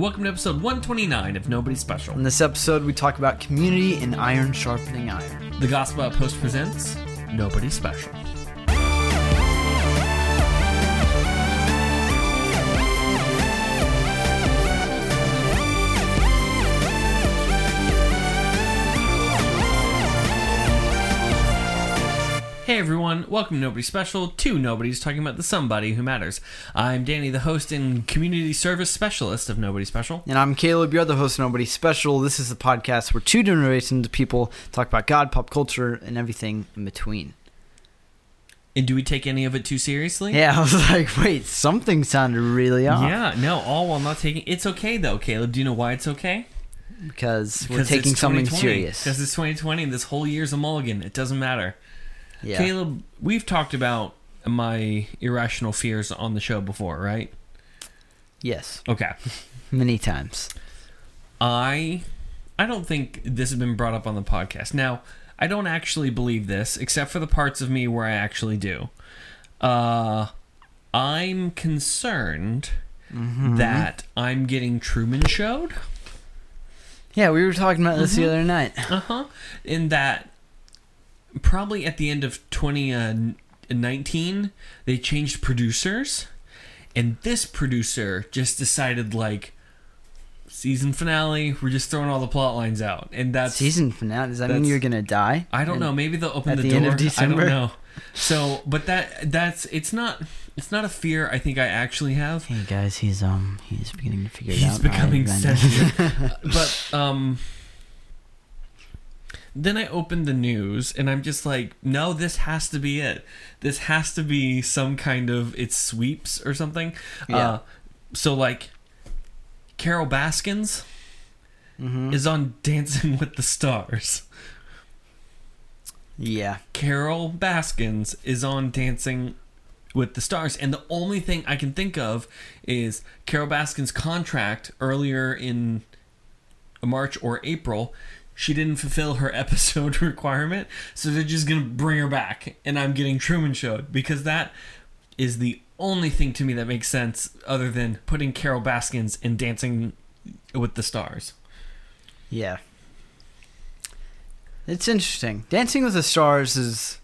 Welcome to episode 129 of Nobody Special. In this episode, we talk about community and iron sharpening iron. The Gospel Outpost presents Nobody Special. Everyone, welcome to Nobody Special, two Nobody's talking about the somebody who matters. I'm Danny, the host and community service specialist of Nobody Special. And I'm Caleb, you're the host of Nobody Special. This is the podcast where two generations of people talk about God, pop culture, and everything in between. And do we take any of it too seriously? Yeah, I was like, wait, something sounded really off. Yeah, no, all while not taking. It's okay though, Caleb. Do you know why it's okay? Because we're taking something 2020. serious. Because it's 2020 and this whole year's a mulligan. It doesn't matter. Yeah. Caleb, we've talked about my irrational fears on the show before, right? Yes, Okay. many times. I I don't think this has been brought up on the podcast. Now, I don't actually believe this, except for the parts of me where I actually do. Uh I'm concerned Mm-hmm. that I'm getting Truman showed. Yeah, we were talking about this the Mm-hmm. other night. Uh huh. In that, probably at the end of 2019, they changed producers, and this producer just decided like season finale. We're just throwing all the plot lines out, and that's Season finale. Does that mean you're gonna die? I don't know. Maybe they'll open at the, the door. end of I December? don't know. So, but that that's it's not it's not a fear. I think I actually have. Hey guys, he's um he's beginning to figure it He's out. He's becoming sensitive. but um then I opened the news and I'm just like, no, this has to be it. This has to be some kind of it sweeps or something. Yeah. Uh, so like Carole Baskins Mhm. is on Dancing with the Stars. Yeah. Carole Baskins is on Dancing with the Stars, and the only thing I can think of is Carole Baskins' contract earlier in March or April. She didn't fulfill her episode requirement, so they're just gonna bring her back, and I'm getting Truman Showed because that is the only thing to me that makes sense, other than putting Carole Baskins in Dancing with the Stars. Yeah. It's interesting. Dancing with the Stars is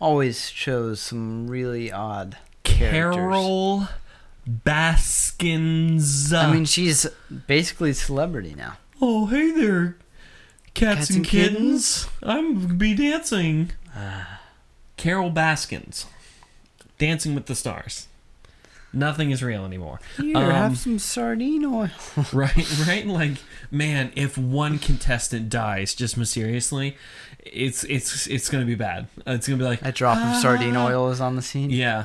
always shows some really odd characters. Carole Baskins. I mean, she's basically a celebrity now. Oh, hey there, cats, Cats and, and kittens. I'm gonna be dancing. Carole Baskins, Dancing with the Stars. Nothing is real anymore. Here, Um, have some sardine oil. right, right. Like, man, if one contestant dies just mysteriously, it's it's it's gonna be bad. It's gonna be like A drop of sardine "Ah." oil is on the scene. Yeah,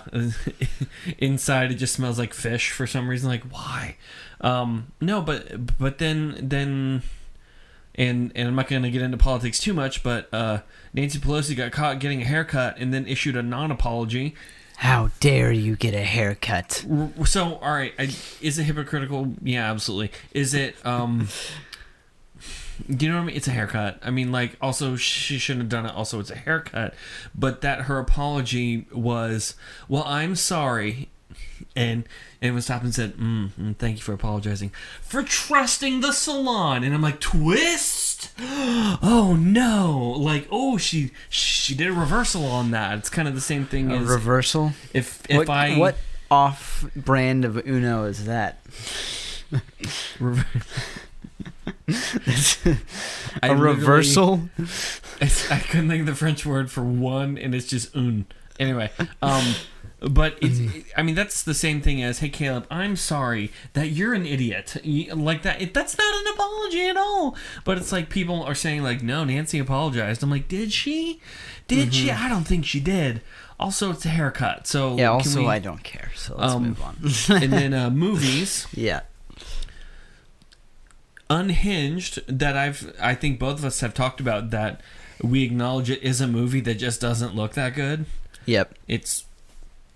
inside it just smells like fish for some reason. Like why? Um, no, but but then then, and and I'm not going to get into politics too much, but uh, Nancy Pelosi got caught getting a haircut and then issued a non-apology. How dare you get a haircut? So all right, I, is it hypocritical? Yeah, absolutely. Is it? Um, do you know what I mean? It's a haircut. I mean, like, also she shouldn't have done it. Also, it's a haircut. But that her apology was, well, I'm sorry, and and Verstappen said, mm, mm, "Thank you for apologizing for trusting the salon." And I'm like, twist. Oh no! Like, oh, she she did a reversal on that. It's kind of the same thing A as reversal? if if what, I what off brand of Uno is that? I a literally- reversal? It's, I couldn't think of the French word for one, and it's just un. Anyway, um, but it's. I mean, that's the same thing as, "Hey, Caleb, I'm sorry that you're an idiot." Like that. It, that's not an apology at all. But it's like people are saying, like, "No, Nancy apologized." I'm like, "Did she? Did she? I don't think she did." Also, it's a haircut. So Yeah, also, we- I don't care, so let's Um, move on. and then uh, movies. yeah. unhinged that i've i think both of us have talked about that we acknowledge it is a movie that just doesn't look that good Yep. it's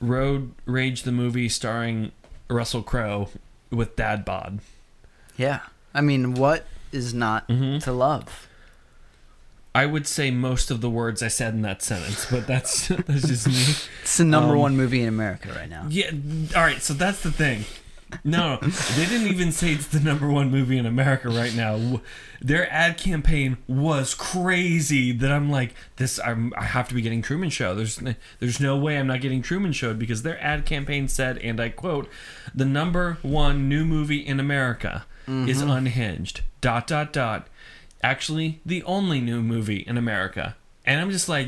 road rage the movie starring russell crowe with dad bod Yeah. I mean, what is not Mhm. to love? i would say most of the words i said in that sentence but that's that's just me It's the number Um, one movie in America right now. yeah all right so that's the thing No, they didn't even say it's the number one movie in America right now. Their ad campaign was crazy. That I'm like, this. I'm, I have to be getting Truman Show. There's, there's no way I'm not getting Truman Show because their ad campaign said, and I quote, "The number one new movie in America is mm-hmm. Unhinged." Dot dot dot. Actually, the only new movie in America, and I'm just like,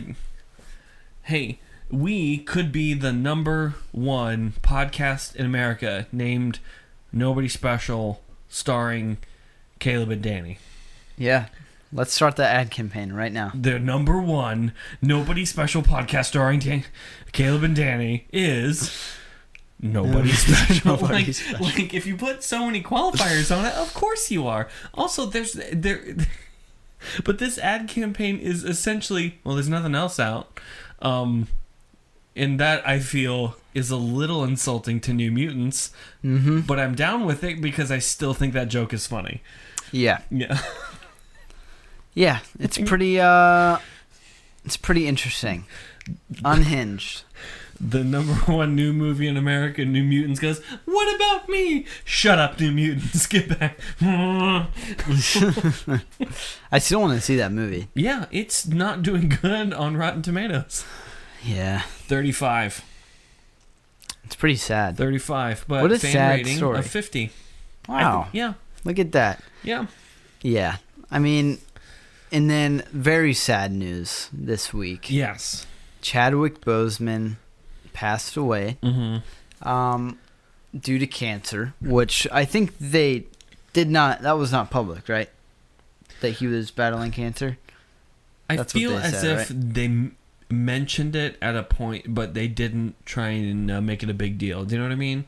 hey, we could be the number one podcast in America named Nobody Special, starring Caleb and Danny. Yeah. Let's start the ad campaign right now. The number one Nobody Special podcast starring Dan- Caleb and Danny is Nobody Special. Nobody like, Special. like, if you put so many qualifiers on it, of course you are. Also, there's there. But this ad campaign is essentially well, there's nothing else out. Um, and that I feel is a little insulting to New Mutants, Mm-hmm. but I'm down with it because I still think that joke is funny. Yeah. Yeah. Yeah. It's pretty uh it's pretty interesting. Unhinged. The number one new movie in America, New Mutants, goes, What about me? Shut up, New Mutants. Get back. I still want to see that movie. yeah, it's not doing good on Rotten Tomatoes. Yeah. 35. It's pretty sad. 35. But What a fan sad rating story. of 50. Wow. think- yeah. Look at that. Yeah. Yeah. I mean, and then very sad news this week. Yes. Chadwick Boseman passed away Mm-hmm. um, due to cancer, which I think they did not. That was not public, right? That he was battling cancer. I That's what feel they as said, if they m- mentioned it at a point, but they didn't try and uh, make it a big deal. Do you know what I mean?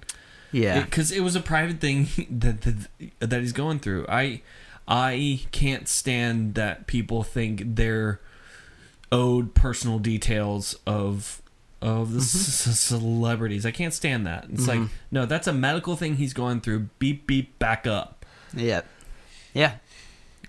Yeah. because it, was a private thing that, that that he's going through. I I can't stand that people think they're owed personal details of of the c- c- celebrities. I can't stand that. It's like Mhm. no, that's a medical thing he's going through. Beep beep, back up. yeah. Yeah.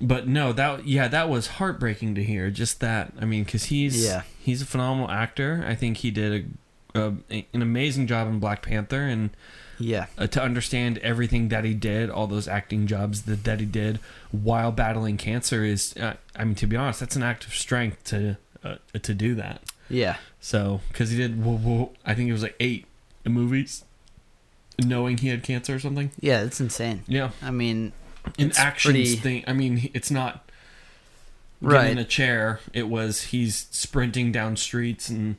But no, that yeah, that was heartbreaking to hear. Just that. I mean, because he's Yeah. he's a phenomenal actor. I think he did a, a an amazing job in Black Panther and Yeah. uh, to understand everything that he did, all those acting jobs that, that he did while battling cancer is, uh, I mean, to be honest, that's an act of strength to uh, to do that. Yeah. So, because he did, whoa, whoa, I think it was like eight movies, knowing he had cancer or something. Yeah. It's insane. Yeah, I mean, an It's actions pretty- thing. I mean, it's not Right. in a chair. It was he's sprinting down streets and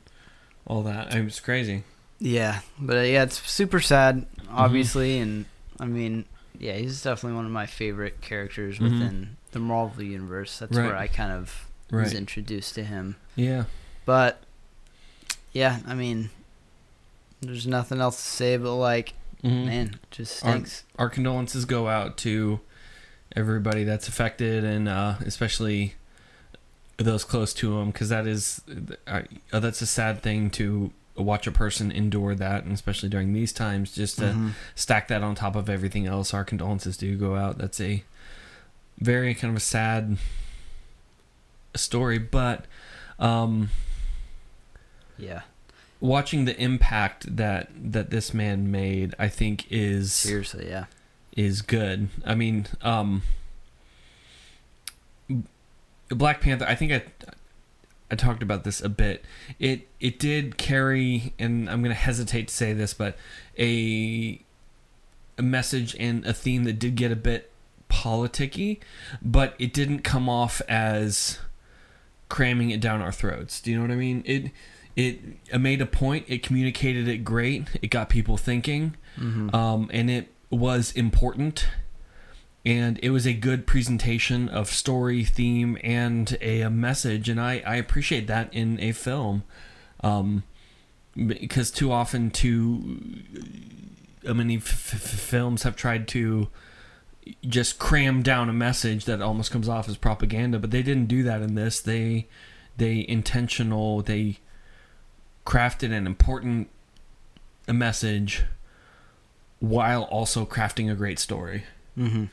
all that. It was crazy. yeah. But uh, yeah, it's super sad, Mm-hmm. obviously, and I mean, yeah, he's definitely one of my favorite characters Mhm. within the Marvel universe. That's Right. where I kind of was introduced to him. Yeah. But yeah, I mean, there's nothing else to say but like, Mhm. man, just Our- stinks. our condolences go out to everybody that's affected and uh, especially those close to him because that is uh, that's a sad thing to watch a person endure that and especially during these times just to Mhm. stack that on top of everything else. Our condolences do go out. That's a very kind of a sad story but um Yeah, watching the impact that that this man made i think is seriously, yeah, is good. I mean, um, Black Panther. I think I I talked about this a bit. It it did carry, and I'm going to hesitate to say this, but a a message and a theme that did get a bit politicky, but it didn't come off as cramming it down our throats. Do you know what I mean? It it, made a point. It communicated it great. It got people thinking mm-hmm. um, and it was important. And it was a good presentation of story theme and a, message. And I, I appreciate that in a film. Um, because too often too uh, many f- f- films have tried to just cram down a message that almost comes off as propaganda but they didn't do that in this. They they intentional they crafted an important message while also crafting a great story. Mm-hmm.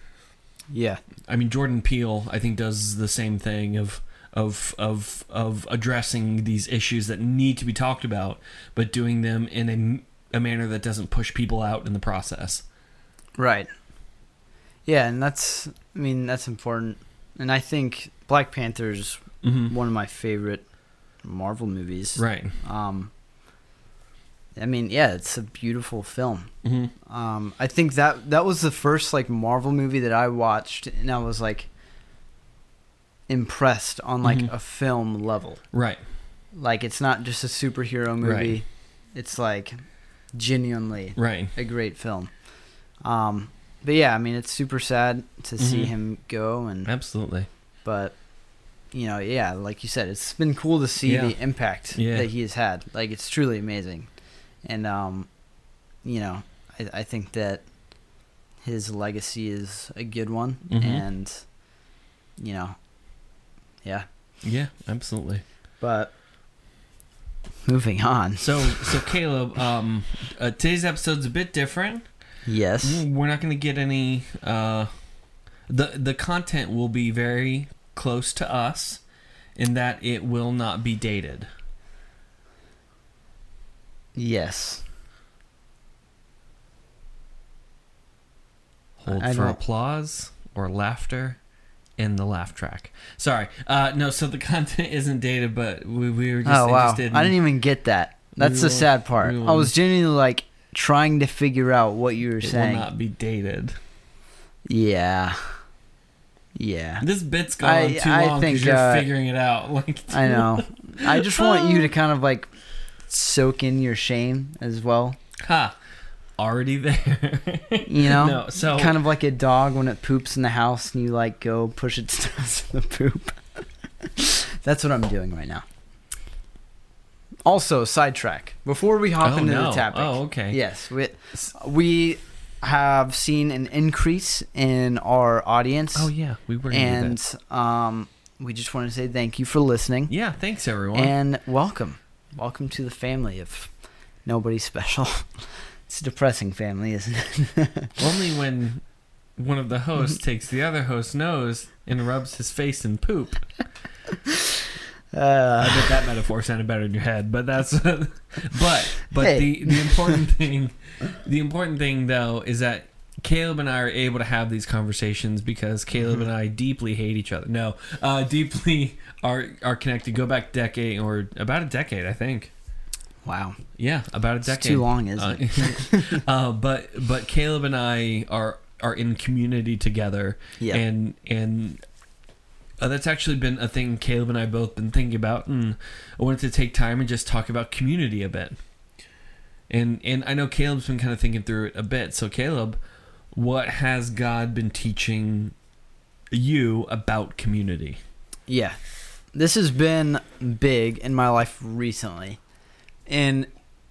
yeah, I mean, Jordan Peele, I think, does the same thing of of of of addressing these issues that need to be talked about, but doing them in a, a manner that doesn't push people out in the process. Right. Yeah, and that's I mean that's important, and I think Black Panther's hmm one of my favorite Marvel movies. Right. Um. I mean, yeah, it's a beautiful film. hmm Um, I think that that was the first like Marvel movie that I watched, and I was like impressed on like Mhm. a film level. Right. Like it's not just a superhero movie; Right. it's like genuinely Right. a great film. Um, but yeah, I mean, it's super sad to see Mhm. him go, and Absolutely. but you know, yeah, like you said, it's been cool to see Yeah. the impact Yeah. that he has had. Like it's truly amazing, and um, you know, I, I think that his legacy is a good one, Mhm. and you know, yeah. Yeah. Absolutely. But moving on, So, so Caleb, um, uh, today's episode's a bit different. yes, We're not going to get any. Uh, the the content will be very close to us, in that it will not be dated. Yes, Hold I for don't- applause or laughter in the laugh track. Sorry. Uh, no, so the content isn't dated, but we, we were just oh wow, interested. In, I didn't even get that. That's We the will- sad part. I was genuinely like trying to figure out what you were saying. it will not be dated. Yeah. Yeah. This bit's gone I- too I long because you're uh, figuring it out. Like I know. I just want you to kind of like soak in your shame as well. Ha! Already there. You know? No, so kind of like a dog when it poops in the house and you like go push its nose in the poop. That's what I'm doing right now. Also, sidetrack. Before we hop oh, into no. the topic. Oh, okay. Yes, we, we have seen an increase in our audience. Oh yeah, we were. and um, we just want to say thank you for listening yeah, thanks everyone. and welcome. Welcome to the family of nobody special. It's a depressing family, isn't it? Only when one of the hosts takes the other host's nose and rubs his face in poop. I Uh, bet that metaphor sounded better in your head, but that's but but Hey. the the important thing the important thing though is that Caleb and I are able to have these conversations because Caleb and I deeply hate each other. No, uh, deeply are are connected. Go back decade or about a decade, I think. wow, Yeah, about a it's decade. too long, isn't it? Uh, uh, but but Caleb and I are are in community together, Yeah. and and uh, that's actually been a thing Caleb and I both been thinking about, and I wanted to take time and just talk about community a bit. And and I know Caleb's been kind of thinking through it a bit. So Caleb, what has God been teaching you about community? Yeah. This has been big in my life recently. In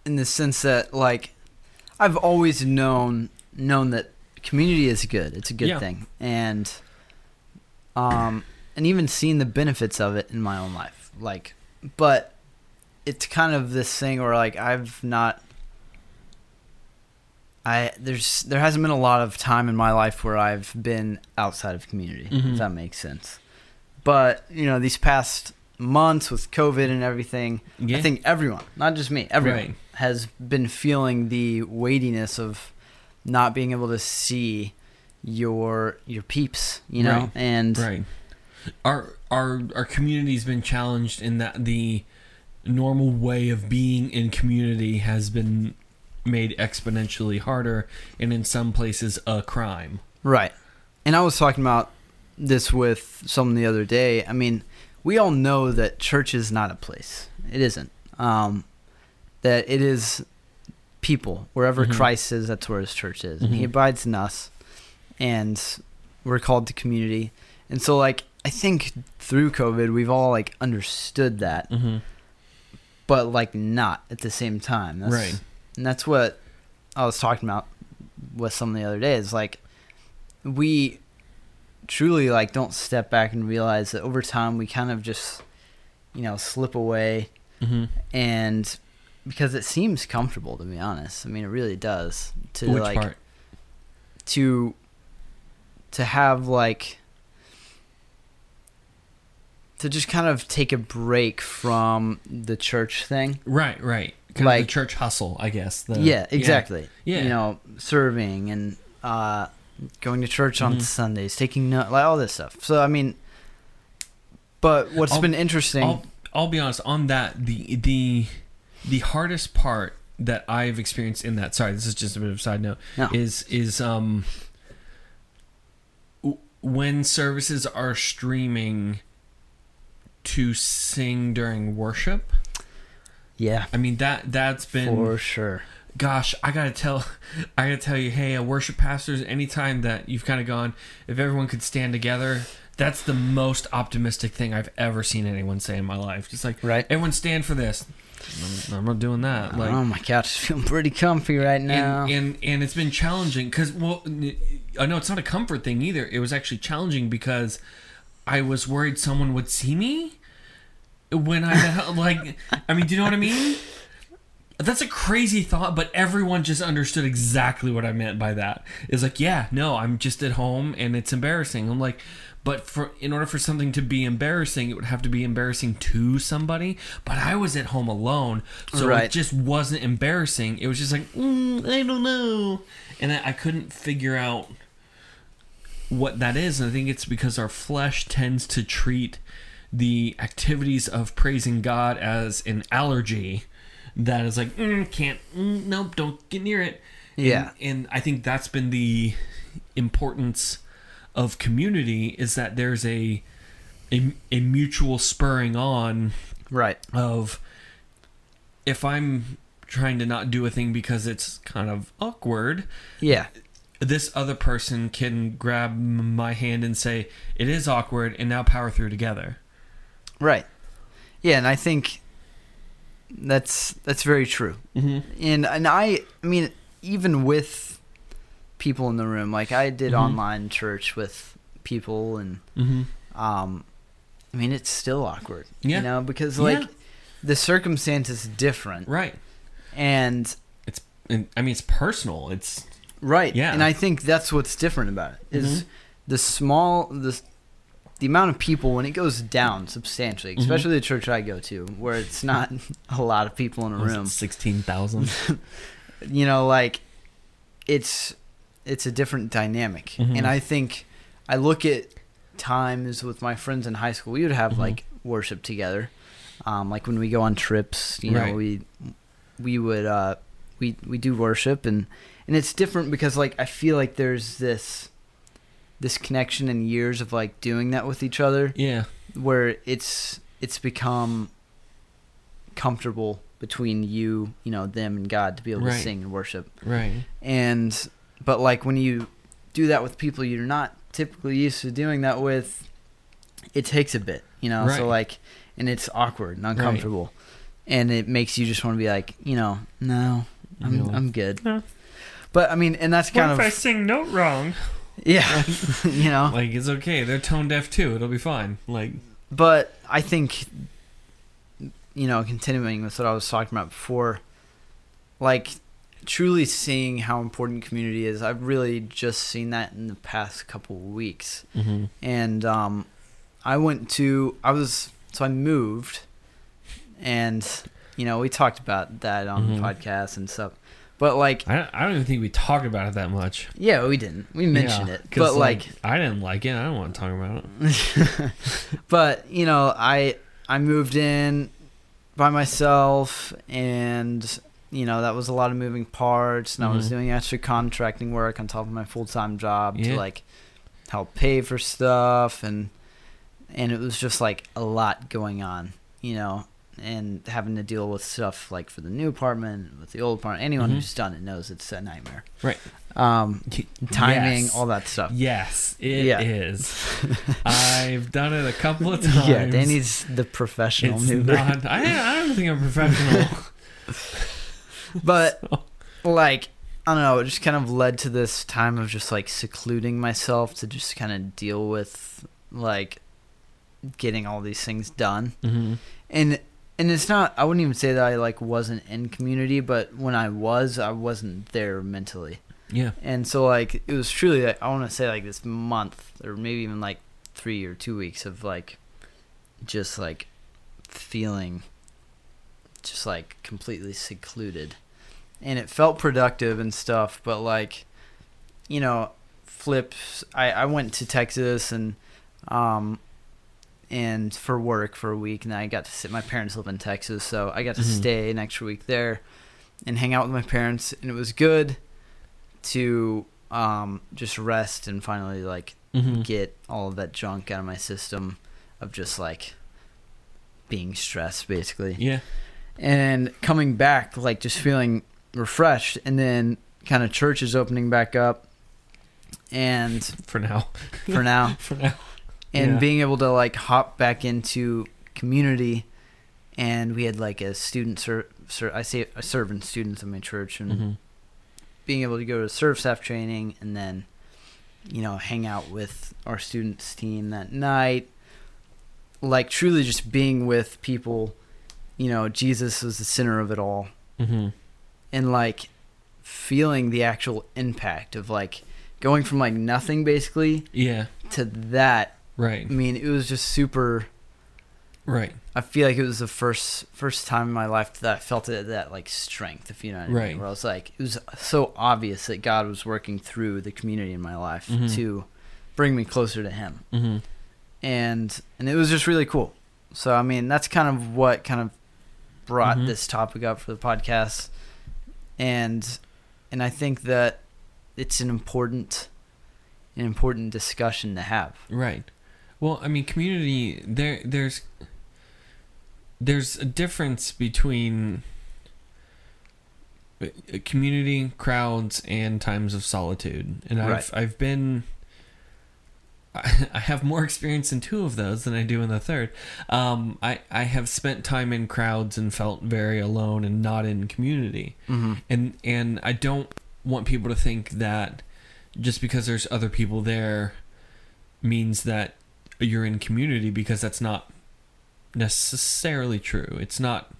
in the sense that like I've always known known that community is good. It's a good Yeah. thing. And um and even seen the benefits of it in my own life. Like but it's kind of this thing where like I've not I there's there hasn't been a lot of time in my life where I've been outside of community, Mhm. if that makes sense. But, you know, these past months with COVID and everything, Yeah. I think everyone, not just me, everyone Right. has been feeling the weightiness of not being able to see your your peeps, you know? Right. And Right. Our our our community's been challenged in that the normal way of being in community has been made exponentially harder and in some places a crime. Right. And I was talking about this with someone the other day. I mean, we all know that church is not a place. It isn't. Um, that it is people. Wherever Mhm. Christ is, that's where his church is. And he Mhm. abides in us. And we're called to community. And so, like, I think through COVID, we've all, like, understood that, Mm-hmm. but, like, not at the same time. That's, Right. And that's what I was talking about with someone the other day. Is like we truly like don't step back and realize that over time we kind of just you know slip away Mm-hmm. and because it seems comfortable to be honest. I mean it really does to Which like part? to to have like to just kind of take a break from the church thing. Right, right. Kind like- the church hustle, I guess. The, yeah, exactly. Yeah. You know, serving and uh, going to church on Mhm. Sundays, taking note, like all this stuff. So I mean, but what's I'll- been interesting, I'll, I'll be honest on that. The the the hardest part that I've experienced in that. Sorry, this is just a bit of a side note. No. Is is um when services are streaming to sing during worship. Yeah, I mean that that's been for sure. gosh, I gotta tell, I gotta tell you, hey, uh, worship pastors, anytime that you've kind of gone, if everyone could stand together, that's the most optimistic thing I've ever seen anyone say in my life. Just like, Right. everyone stand for this. I'm, I'm not doing that. Like, oh my couch is feeling pretty comfy right now. and, and and it's been challenging because well, I know it's not a comfort thing either. It was actually challenging because I was worried someone would see me when I like. I mean, do you know what I mean? That's a crazy thought, but everyone just understood exactly what I meant by that. It's like, yeah, no, I'm just at home and it's embarrassing. I'm like, but for in order for something to be embarrassing, it would have to be embarrassing to somebody. But I was at home alone, so it just wasn't embarrassing. It was just like, mm, I don't know, and I, I couldn't figure out what that is. And I think it's because our flesh tends to treat the activities of praising God as an allergy that is like, mm, can't, mm, nope, don't get near it. Yeah. And, and I think that's been the importance of community is that there's a, a, a mutual spurring on right. of if I'm trying to not do a thing because it's kind of awkward, Yeah. this other person can grab my hand and say it is awkward and now power through together. Right. Yeah, and I think that's that's very true. Mm-hmm. And and I I mean even with people in the room, like I did Mhm. online church with people and Mm-hmm. um I mean it's still awkward. Yeah. You know, because like Yeah. the circumstance is different. Right. And it's, And I mean, it's personal. It's right. Yeah. And I think that's what's different about it is Mhm. the small the the amount of people when it goes down substantially, Mhm. especially the church I go to, where it's not a lot of people in a room. sixteen thousand. you know like it's it's a different dynamic Mhm. and i think i look at times with my friends in high school we would have Mhm. like worship together um like when we go on trips you know we we would uh we we do worship and and it's different because like i feel like there's this this connection and years of like doing that with each other yeah. where it's it's become comfortable between you, you know, them and God to be able Right. to sing and worship. Right. And but like when you do that with people you're not typically used to doing that with, it takes a bit, you know. Right. So like and it's awkward and uncomfortable. And it makes you just want to be like, you know, no, I'm You know, I'm good. No. But I mean, and that's kind of if I sing note wrong? Yeah, you know. Like it's okay. They're tone deaf too. It'll be fine. Like But I think, you know, continuing with what I was talking about before, like truly seeing how important community is, I've really just seen that in the past couple weeks. mm-hmm. And um, I went to, I was, so I moved, and, you know, we talked about that on Mhm. the podcast and stuff. But like, I, I don't even think we talked about it that much. yeah, we didn't. We mentioned Yeah, it. But like, I didn't like it. I don't want to talk about it. but you know, I I moved in by myself, and you know that was a lot of moving parts, and I was Mhm. doing extra contracting work on top of my full time job Yeah. to like help pay for stuff, and and it was just like a lot going on, you know. And having to deal with stuff like for the new apartment, with the old apartment. Anyone Mhm. who's done it knows it's a nightmare. Right. Um, timing, Yes. all that stuff. Yes, it Yeah. is. I've done it a couple of times. Yeah, Danny's the professional It's mover. not. I, I don't think I'm professional. but So- like I don't know, it just kind of led to this time of just like secluding myself to just kind of deal with like getting all these things done. Mhm. And and it's not I wouldn't even say that I like wasn't in community, but when I was, I wasn't there mentally. Yeah. And so like it was truly like I want to say like this month or maybe even like 3 or 2 weeks of like just like feeling just like completely secluded. And it felt productive and stuff, but like you know, flips. I I went to Texas and um and for work for a week, and I got to sit. My parents live in Texas, so I got to Mhm. stay an extra week there and hang out with my parents, and it was good to um just rest and finally like Mhm. get all of that junk out of my system of just like being stressed basically Yeah. and coming back like just feeling refreshed and then kind of church is opening back up and For now. for now For now. And Yeah. being able to like hop back into community and we had like a student ser- ser- I say a servant students in my church and hmm being able to go to serve staff training and then you know hang out with our students team that night like truly just being with people you know jesus was the center of it all hmm and like feeling the actual impact of like going from like nothing basically Yeah. to that Right. i mean it was just super Right. i feel like it was the first first time in my life that i felt it that like strength if you know what I mean, Right. where i was like it was so obvious that god was working through the community in my life Mhm. to bring me closer to him hmm and and it was just really cool so i mean that's kind of what kind of brought Mhm. this topic up for the podcast and and i think that it's an important an important discussion to have Right. Well, I mean, community. There, there's, there's a difference between uh, community, crowds, and times of solitude, and I've I've been. I I have more experience in two of those than I do in the third. Um, I, I have spent time in crowds and felt very alone and not in community mm-hmm. and and I don't want people to think that just because there's other people there means that you're in community because that's not necessarily true. It's not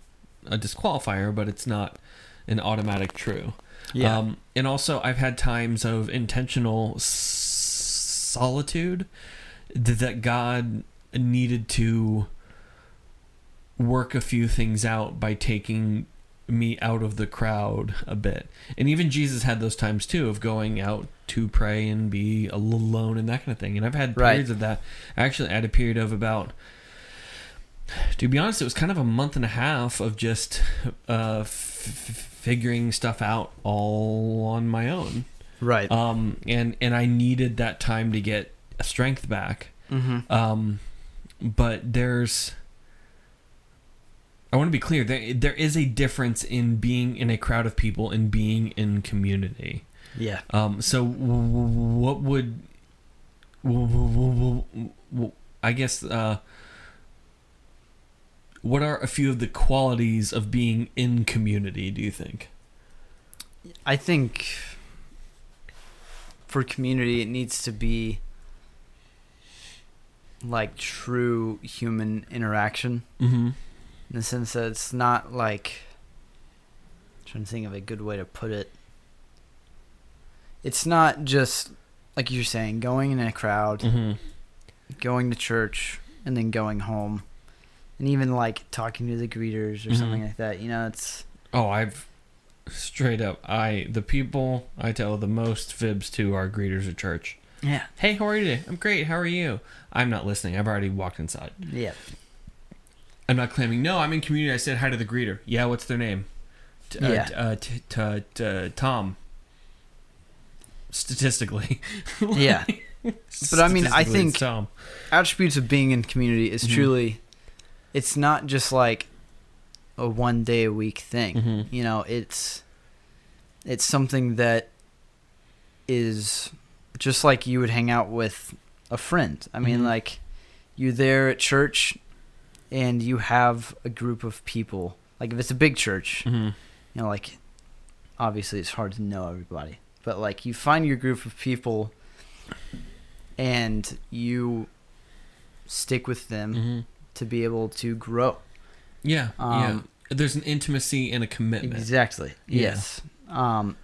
a disqualifier, but it's not an automatic true. yeah Um, and also, I've had times of intentional s- solitude that God needed to work a few things out by taking me out of the crowd a bit. And even Jesus had those times too of going out to pray and be alone and that kind of thing. And I've had Right. periods of that. Actually, I had a period of about to be honest, it was kind of a month and a half of just uh, f- figuring stuff out all on my own. right Um, and and I needed that time to get strength back. mm-hmm. Um, but there's, I want to be clear. There there is a difference in being in a crowd of people and being in community. yeah Um, so what would, I guess, uh, what are a few of the qualities of being in community? Do you think? I think for community, it needs to be like true human interaction Mm-hmm. In the sense that it's not like I'm trying to think of a good way to put it. It's not just like you're saying, going in a crowd, Mm-hmm. going to church, and then going home, and even like talking to the greeters or something Mhm. like that. You know, it's Oh, I've straight up. I the people I tell the most fibs to are greeters at church. yeah, Hey, how are you today? I'm great. How are you? I'm not listening. I've already walked inside. yeah, I'm not claiming. No, I'm in community. I said hi to the greeter. Yeah, what's their name? T- uh, Yeah. uh, t- t- t- Tom. Statistically. yeah. But I mean, I think- Tom. attributes of being in community is Mhm. truly it's not just like a one day a week thing Mhm. you know it's it's something that is just like you would hang out with a friend i mean Mhm. like you're there at church and you have a group of people like if it's a big church Mhm. you know like obviously it's hard to know everybody but like you find your group of people and you stick with them Mhm. to be able to grow Yeah. Um, yeah. There's an intimacy and a commitment. exactly Yeah. yes um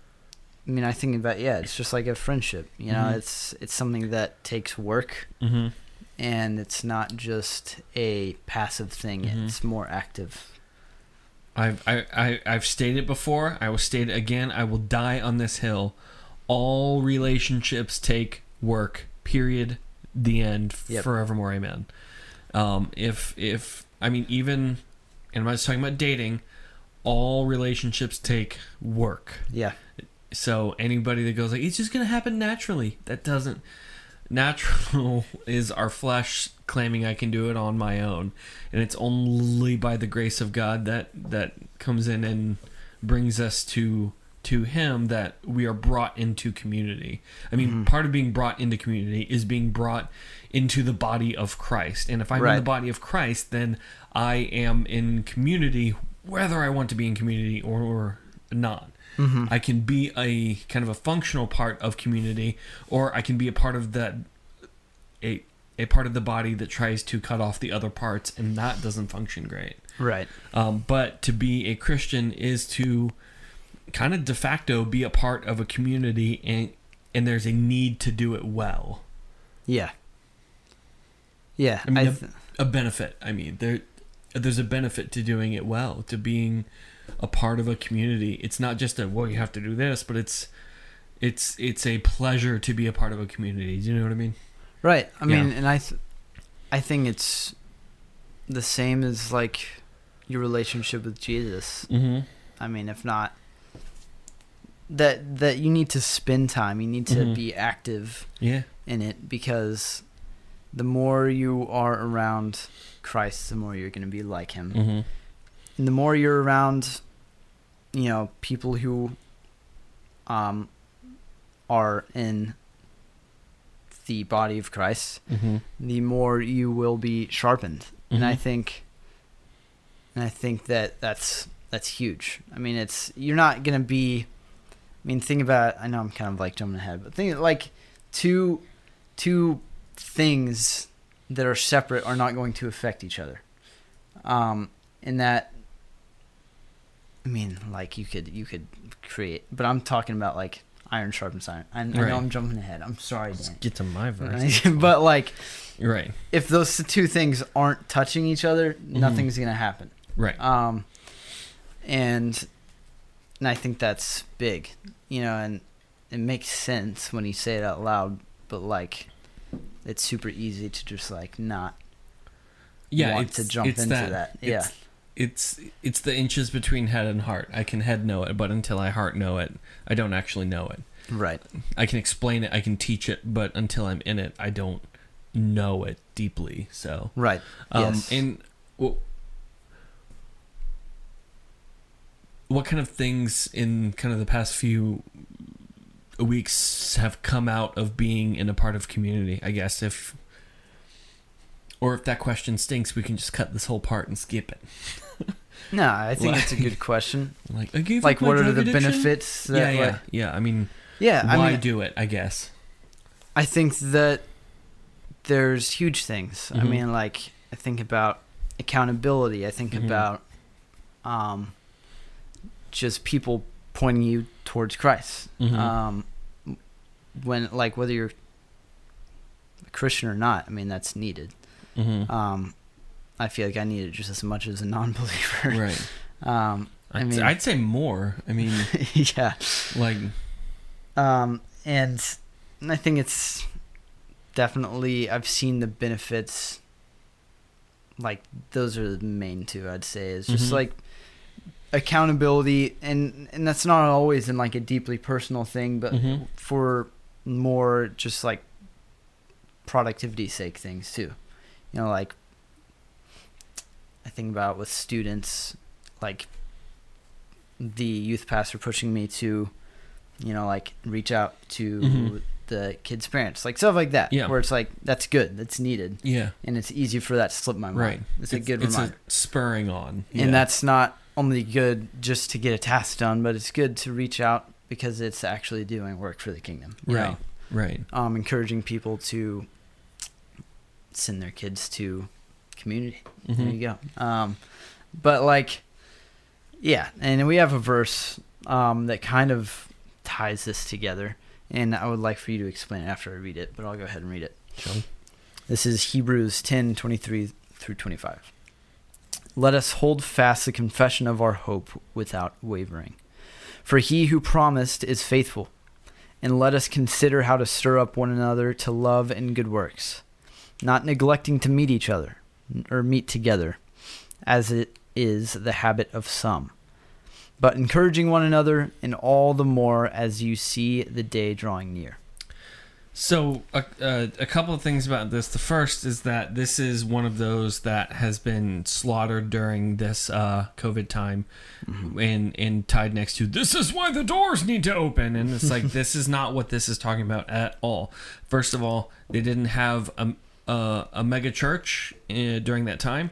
i mean i think about yeah it's just like a friendship you know Mhm. it's it's something that takes work Mm-hmm. And it's not just a passive thing Mhm. it's more active I've I, I I've stated it before. I will state it again. I will die on this hill. all relationships take work. Period. The end. Yep. Forevermore. Amen. Um, if if I mean even, and I was talking about dating, all relationships take work. Yeah. So anybody that goes like it's just gonna happen naturally, that doesn't. Natural is our flesh claiming I can do it on my own, and it's only by the grace of God that that comes in and brings us to to Him that we are brought into community. I mean, mm-hmm. part of being brought into community is being brought into the body of Christ, and if I'm in the body of Christ, then I am in community, whether I want to be in community or, or not. I can be a kind of a functional part of community, or I can be a part of that a a part of the body that tries to cut off the other parts, and that doesn't function great. Right. Um, but to be a Christian is to kind of de facto be a part of a community, and and there's a need to do it well. Yeah. Yeah. I mean, I a, a benefit. I mean, there there's a benefit to doing it well, to being a part of a community. It's not just a well, you have to do this, but it's it's it's a pleasure to be a part of a community. Do you know what I mean? right. I mean, Yeah. and I, th- I think it's the same as like your relationship with Jesus. Mm-hmm. I mean, if not, that that you need to spend time. You need to Mhm. be active Yeah. in it because the more you are around Christ, the more you're going to be like Him. Mm-hmm. And the more you're around you know people who um are in the body of Christ Mm-hmm. the more you will be sharpened and i Mhm. think and i think that that's that's huge i mean it's you're not going to be i mean think about i know i'm kind of like jumping ahead but think like two two things that are separate are not going to affect each other um in that like you could you could create, but I'm talking about like iron sharpens iron. I, I know I'm jumping ahead. I'm sorry, Let's Dan. get to my verse. Right? but like, right. if those two things aren't touching each other, nothing's gonna happen. Right. Um, and and I think that's big, you know, and it makes sense when you say it out loud. But like, it's super easy to just like not yeah. want to jump into that. that. Yeah, It's it's the inches between head and heart. I can head know it, but until I heart know it, I don't actually know it. right. I can explain it, I can teach it, but until I'm in it, I don't know it deeply. So, Right. um, yes. and well, what kind of things in kind of the past few weeks have come out of being in a part of community? I guess if, or if that question stinks, we can just cut this whole part and skip it. no, I think Like- it's a good question. Like, I gave like what are the addiction? benefits Yeah, that yeah, like- yeah. I mean, yeah why i mean do it? I guess. i think that there's huge things i Mhm. mean like i think about accountability i think Mhm. about um just people pointing you towards christ Mhm. um when like whether you're a christian or not i mean that's needed hmm um i feel like i need it just as much as a non-believer right. um I I'd, mean- I'd say more. I mean, yeah like, um, and I think it's definitely I've seen the benefits. Like those are the main two I'd say is just Mhm. like accountability, and and that's not always in like a deeply personal thing, but Mhm. for more just like productivity sake things too. You know, like I think about with students, like the youth pastor pushing me to, you know, like reach out to Mhm. the kids' parents, like stuff like that. Yeah. Where it's like that's good, that's needed, yeah, and it's easy for that to slip my mind. right. It's, a good it's reminder, a spurring on, yeah. and that's not only good just to get a task done, but it's good to reach out because it's actually doing work for the kingdom. right, know? right. um, encouraging people to send their kids to community. There Mhm. you go. Um, but like, yeah, and we have a verse um, that kind of ties this together, and I would like for you to explain it after I read it, but I'll go ahead and read it. Sure. This is Hebrews 10 23 through 25. Let us hold fast the confession of our hope without wavering. For he who promised is faithful. And let us consider how to stir up one another to love and good works, not neglecting to meet each other or meet together, as it is the habit of some, but encouraging one another, and all the more as you see the day drawing near. So, a, a, a couple of things about this. The first is that this is one of those that has been slaughtered during this uh, COVID time, and and tied next to this is why the doors need to open, and it's like this is not what this is talking about at all. First of all, they didn't have a a, a mega church uh, during that time.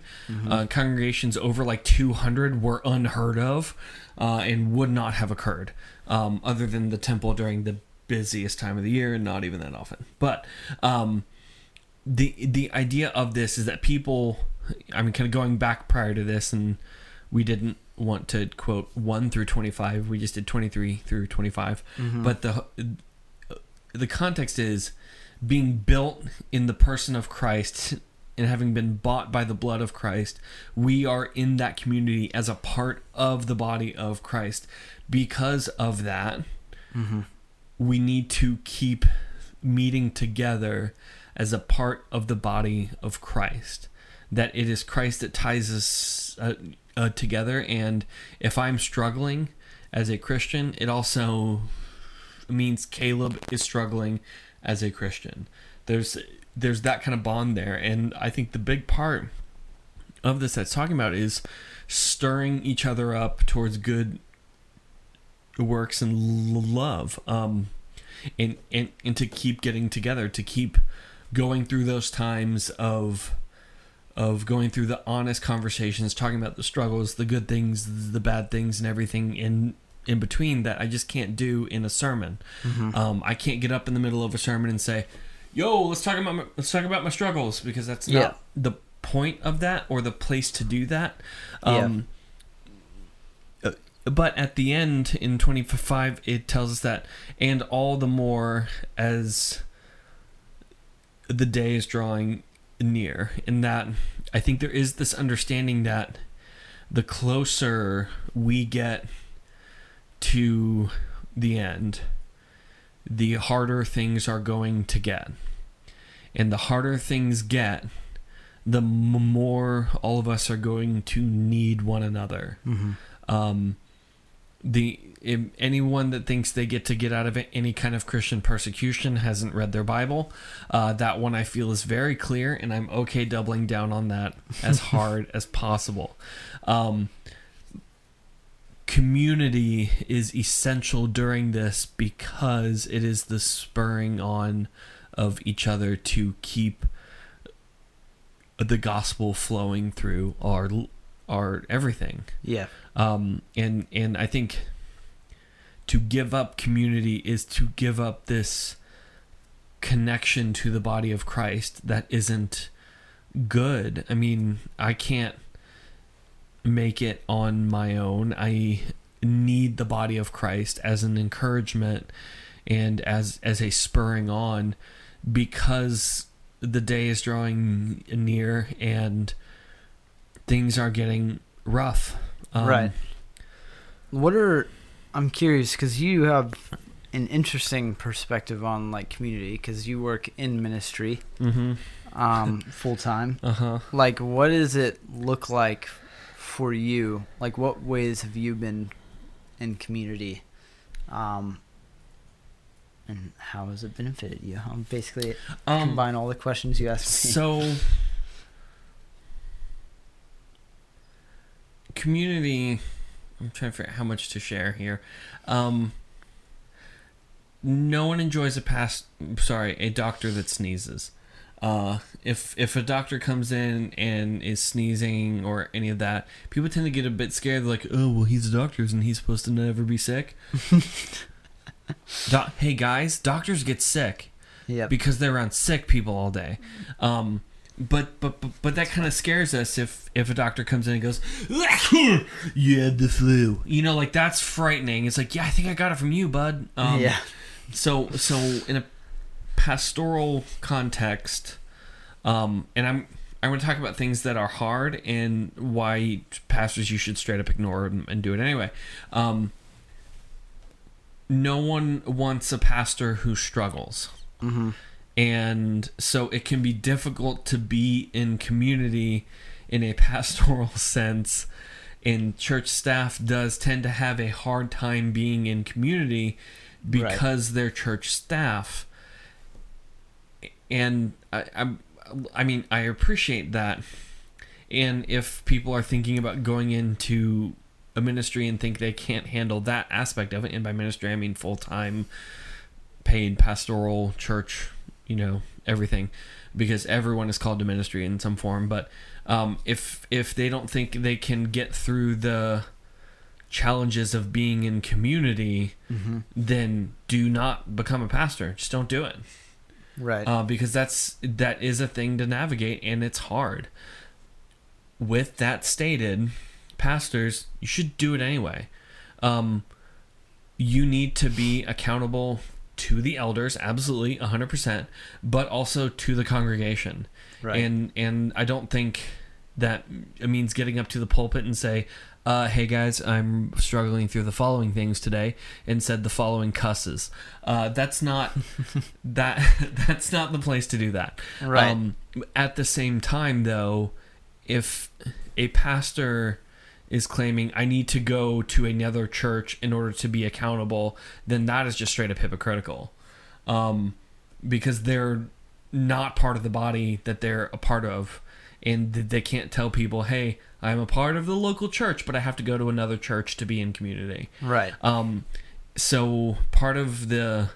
Uh, congregations over like 200 were unheard of, uh, and would not have occurred, um, other than the temple during the busiest time of the year and not even that often. But um, the the idea of this is that people, I mean, kind of going back prior to this, and we didn't want to quote one through twenty five. We just did twenty three through twenty But the the context is being built in the person of Christ and having been bought by the blood of Christ, we are in that community as a part of the body of Christ. Because of that, we need to keep meeting together as a part of the body of Christ. That it is Christ that ties us uh, uh, together. And if I'm struggling as a Christian, it also means Caleb is struggling as a Christian. There's there's that kind of bond there, and I think the big part of this that's talking about is stirring each other up towards good works and love, um, and and and to keep getting together, to keep going through those times of of going through the honest conversations, talking about the struggles, the good things, the bad things, and everything in in between that I just can't do in a sermon. Um, I can't get up in the middle of a sermon and say, "Yo, let's talk about my, let's talk about my struggles," because that's not Yeah. the point of that or the place to do that. Um, uh, But at the end in 25, it tells us that, and all the more as the day is drawing near, in that I think there is this understanding that the closer we get to the end, the harder things are going to get. And the harder things get, the more all of us are going to need one another. Um, the anyone that thinks they get to get out of it any kind of Christian persecution hasn't read their Bible. Uh, that one I feel is very clear, and I'm okay doubling down on that as hard as possible. Um, community is essential during this because it is the spurring on of each other to keep the gospel flowing through our our everything Yeah. um, and and I think to give up community is to give up this connection to the body of Christ that isn't good. I mean, I can't make it on my own. I need the body of Christ as an encouragement and as as a spurring on because the day is drawing near and things are getting rough. Um, right. What are I'm curious because you have an interesting perspective on like community because you work in ministry Mm-hmm. um, full time. Uh huh. Like, what does it look like for you? Like, what ways have you been in community? Um, and how has it benefited you? I'm basically, Um. combine all the questions you asked me. So, community. I'm trying to figure out how much to share here. Um, no one enjoys a past. Sorry, a doctor that sneezes. Uh, if if a doctor comes in and is sneezing or any of that, people tend to get a bit scared. They're like, "Oh, well, he's a doctor, and he's supposed to never be sick." Do- hey guys, doctors get sick Yep. because they're around sick people all day. Um, but but but, but that kind of scares us if if a doctor comes in and goes, "You had the flu," you know, like that's frightening. It's like, yeah, I think I got it from you, bud. Um, yeah. So so in a pastoral context, um, and I'm I'm going to talk about things that are hard and why pastors you should straight up ignore and, and do it anyway. Um, no one wants a pastor who struggles. Mm-hmm. And so it can be difficult to be in community in a pastoral sense. And church staff does tend to have a hard time being in community because they're church staff. And I, I, I mean, I appreciate that. And if people are thinking about going into a ministry and think they can't handle that aspect of it, and by ministry I mean full time, paid pastoral church, you know, everything, because everyone is called to ministry in some form. But um, if if they don't think they can get through the challenges of being in community, Mm-hmm. then do not become a pastor. Just don't do it Right. uh, because that's that is a thing to navigate and it's hard. With that stated, pastors, you should do it anyway. Um, you need to be accountable to the elders, absolutely, hundred percent, but also to the congregation. Right. And and I don't think that it means getting up to the pulpit and say, uh, "Hey guys, I'm struggling through the following things today," and said the following cusses. Uh, that's not that that's not the place to do that. Right. Um, at the same time, though, if a pastor is claiming I need to go to another church in order to be accountable, then that is just straight up hypocritical, um, because they're not part of the body that they're a part of, and they can't tell people, "Hey, I'm a part of the local church, but I have to go to another church to be in community." right. Um, so part of the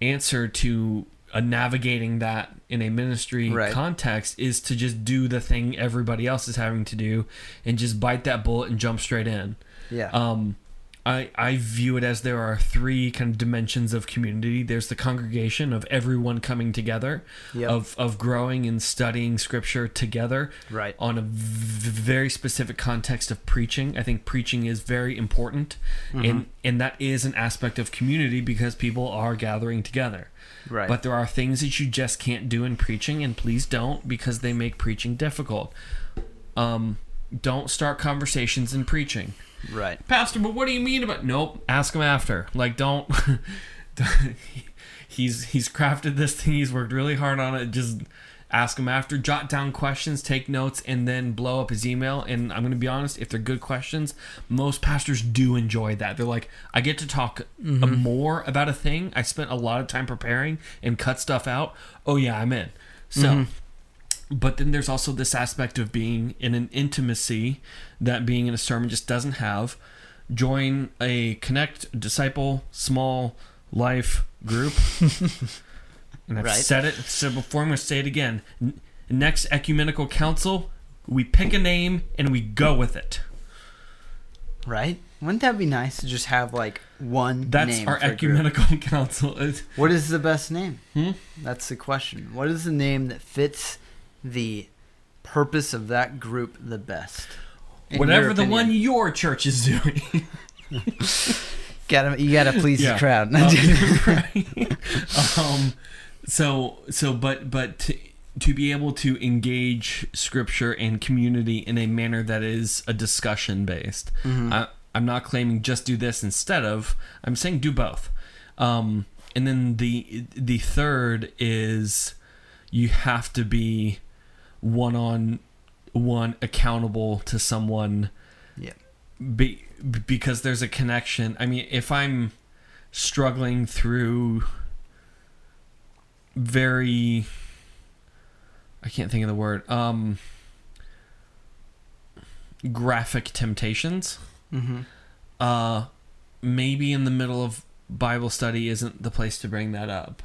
answer to uh, navigating that in a ministry Right. context is to just do the thing everybody else is having to do and just bite that bullet and jump straight in. Yeah. Um, I, I view it as there are three kind of dimensions of community. There's the congregation of everyone coming together, Yep. of, of growing and studying scripture together right. on a v- very specific context of preaching. I think preaching is very important, Mm-hmm. and and that is an aspect of community because people are gathering together. Right. But there are things that you just can't do in preaching, and please don't because they make preaching difficult. Um, don't start conversations in preaching, right. Pastor. But what do you mean about? Nope. Ask him after. Like, don't. he's he's crafted this thing. He's worked really hard on it. Just ask him after. Jot down questions, take notes, and then blow up his email. And I'm gonna be honest, if they're good questions, most pastors do enjoy that. They're like, I get to talk uh, more about a thing. I spent a lot of time preparing and cut stuff out. Oh yeah, I'm in. So. But then there's also this aspect of being in an intimacy that being in a sermon just doesn't have. Join a connect disciple small life group. and I've Right. said it said before. I'm going to say it again. Next ecumenical council, we pick a name and we go with it. Right. Wouldn't that be nice to just have like one That's name our for a group? ecumenical council. What is the best name? Hmm? That's the question. What is the name that fits the purpose of that group the best? Whatever the one your church is doing. gotta you gotta please Yeah. the crowd. Um, right. um, so so but but to, to be able to engage scripture and community in a manner that is a discussion based. Mm-hmm. I, I'm not claiming just do this instead of. I'm saying do both. Um, and then the the third is you have to be one on one accountable to someone yeah. be, because there's a connection. I mean, if I'm struggling through very I can't think of the word um graphic temptations, Mm-hmm. uh maybe in the middle of Bible study isn't the place to bring that up.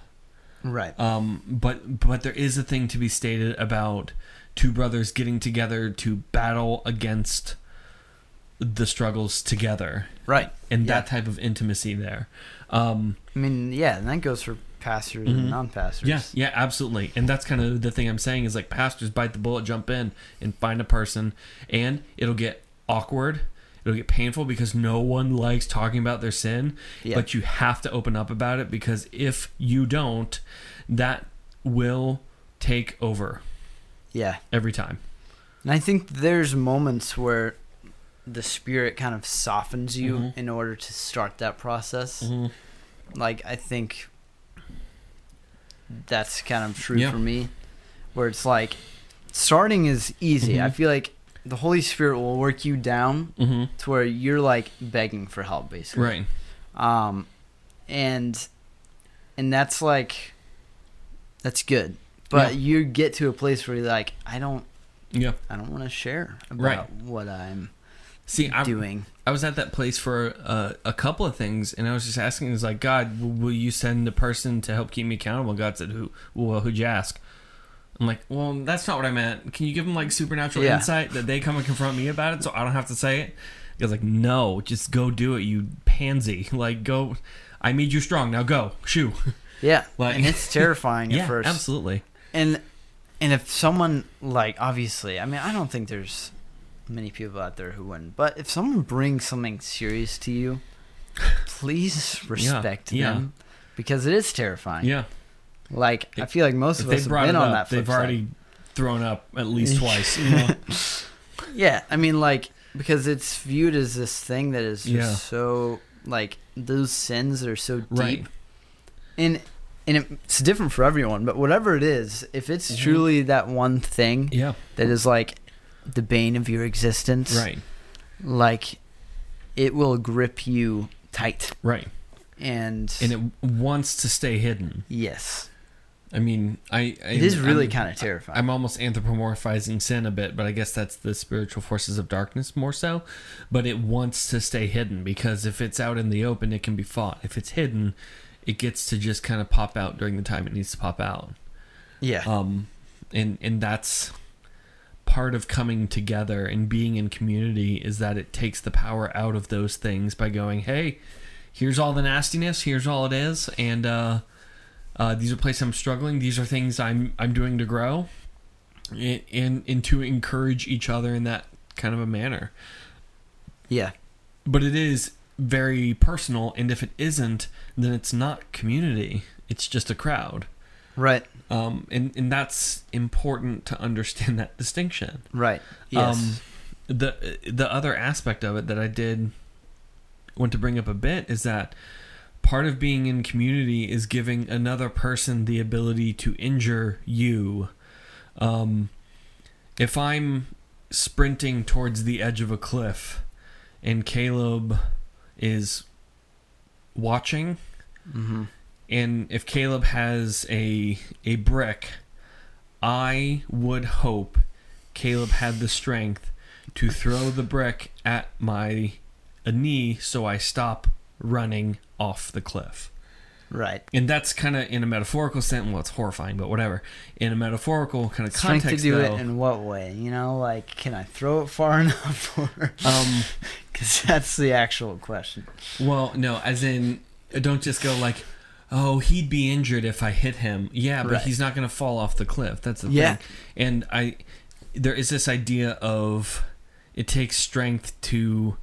Right. Um, but but there is a thing to be stated about two brothers getting together to battle against the struggles together Right. and Yeah. that type of intimacy there. Um, I mean, yeah, and that goes for pastors Mhm. and non-pastors. yeah, yeah, absolutely. And that's kind of the thing I'm saying is like pastors bite the bullet, jump in and find a person, and it'll get awkward. It'll get painful because no one likes talking about their sin, Yeah. but you have to open up about it because if you don't, that will take over Yeah. every time. And I think there's moments where the spirit kind of softens you Mhm. in order to start that process. Mhm. Like I think that's kind of true Yeah. for me, where it's like starting is easy. I Mhm. feel like the Holy Spirit will work you down Mhm. to where you're like begging for help, basically. Right. Um, and and that's like that's good. But Yeah. you get to a place where you're like, I don't, Yeah. I don't want to share about Right. what I'm See, I doing. I was at that place for uh, a couple of things, and I was just asking, "Is like God, will you send a person to help keep me accountable?" God said, "Who? Well, who'd you ask?" I'm like, "Well, that's not what I meant. Can you give them like supernatural Yeah. insight that they come and confront me about it, so I don't have to say it?" He was like, "No, just go do it, you pansy. Like, go. I made you strong. Now go, shoo." Yeah, Like- and it's terrifying yeah, at first. absolutely. And and if someone like obviously, I mean, I don't think there's many people out there who wouldn't. But if someone brings something serious to you, please respect yeah. them because it is terrifying. Yeah, Like I feel like most of us have been on up, that. Flip they've side. already thrown up at least twice. You know? Yeah, I mean, like because it's viewed as this thing that is just Yeah. so like those sins are so deep, Right. and and it's different for everyone. But whatever it is, if it's Mhm. truly that one thing yeah, that is like the bane of your existence, right, like it will grip you tight, right, and and it wants to stay hidden. yes, I mean, I, I it is really kind of terrifying. I'm almost anthropomorphizing sin a bit, but I guess that's the spiritual forces of darkness more so. But it wants to stay hidden because if it's out in the open, it can be fought. If it's hidden, it gets to just kind of pop out during the time it needs to pop out. yeah, Um, and and that's part of coming together and being in community is that it takes the power out of those things by going, hey, here's all the nastiness, here's all it is, and uh, uh, these are places I'm struggling. These are things I'm I'm doing to grow, and, and and to encourage each other in that kind of a manner. yeah, But it is very personal, and if it isn't, then it's not community. It's just a crowd, right, um, and and that's important to understand that distinction. right, yes, Um, the the other aspect of it that I did want to bring up a bit is that part of being in community is giving another person the ability to injure you. Um, if I'm sprinting towards the edge of a cliff and Caleb is watching hmm and if Caleb has a a brick, I would hope Caleb had the strength to throw the brick at my a knee so I stop running off the cliff. right. And that's kind of in a metaphorical sense. Well, it's horrifying, but whatever. In a metaphorical kind of Strength context, to do though, it in what way? You know, like can I throw it far enough? Or um, because that's the actual question. Well, no, as in, don't just go like, oh, he'd be injured if I hit him. Yeah, but Right. he's not going to fall off the cliff. That's the Yeah. thing. And I, there is this idea of it takes strength to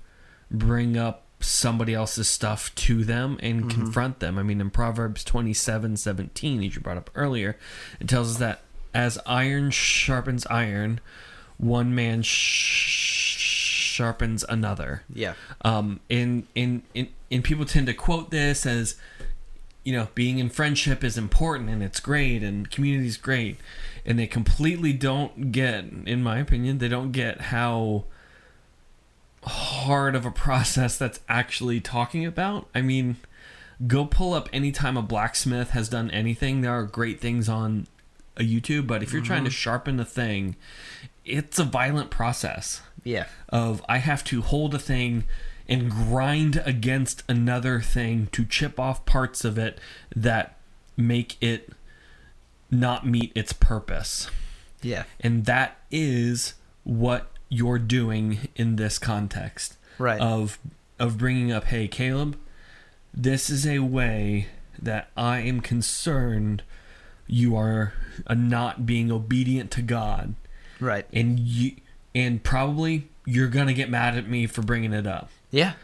bring up somebody else's stuff to them and Mhm. confront them. I mean, in Proverbs twenty-seven seventeen, as you brought up earlier, it tells us that as iron sharpens iron, one man sh- sharpens another Yeah. um, and, and, and, and people tend to quote this as you know being in friendship is important and it's great and community is great and they completely don't get in my opinion they don't get how hard of a process that's actually talking about i mean go pull up anytime a blacksmith has done anything there are great things on a youtube but if you're trying to mm-hmm. sharpen a thing it's a violent process Yeah. of I have to hold a thing and grind against another thing to chip off parts of it that make it not meet its purpose. Yeah. And that is what you're doing in this context Right. of of bringing up hey Caleb this is a way that I am concerned you are uh, not being obedient to God right. and you and probably you're gonna get mad at me for bringing it up Yeah.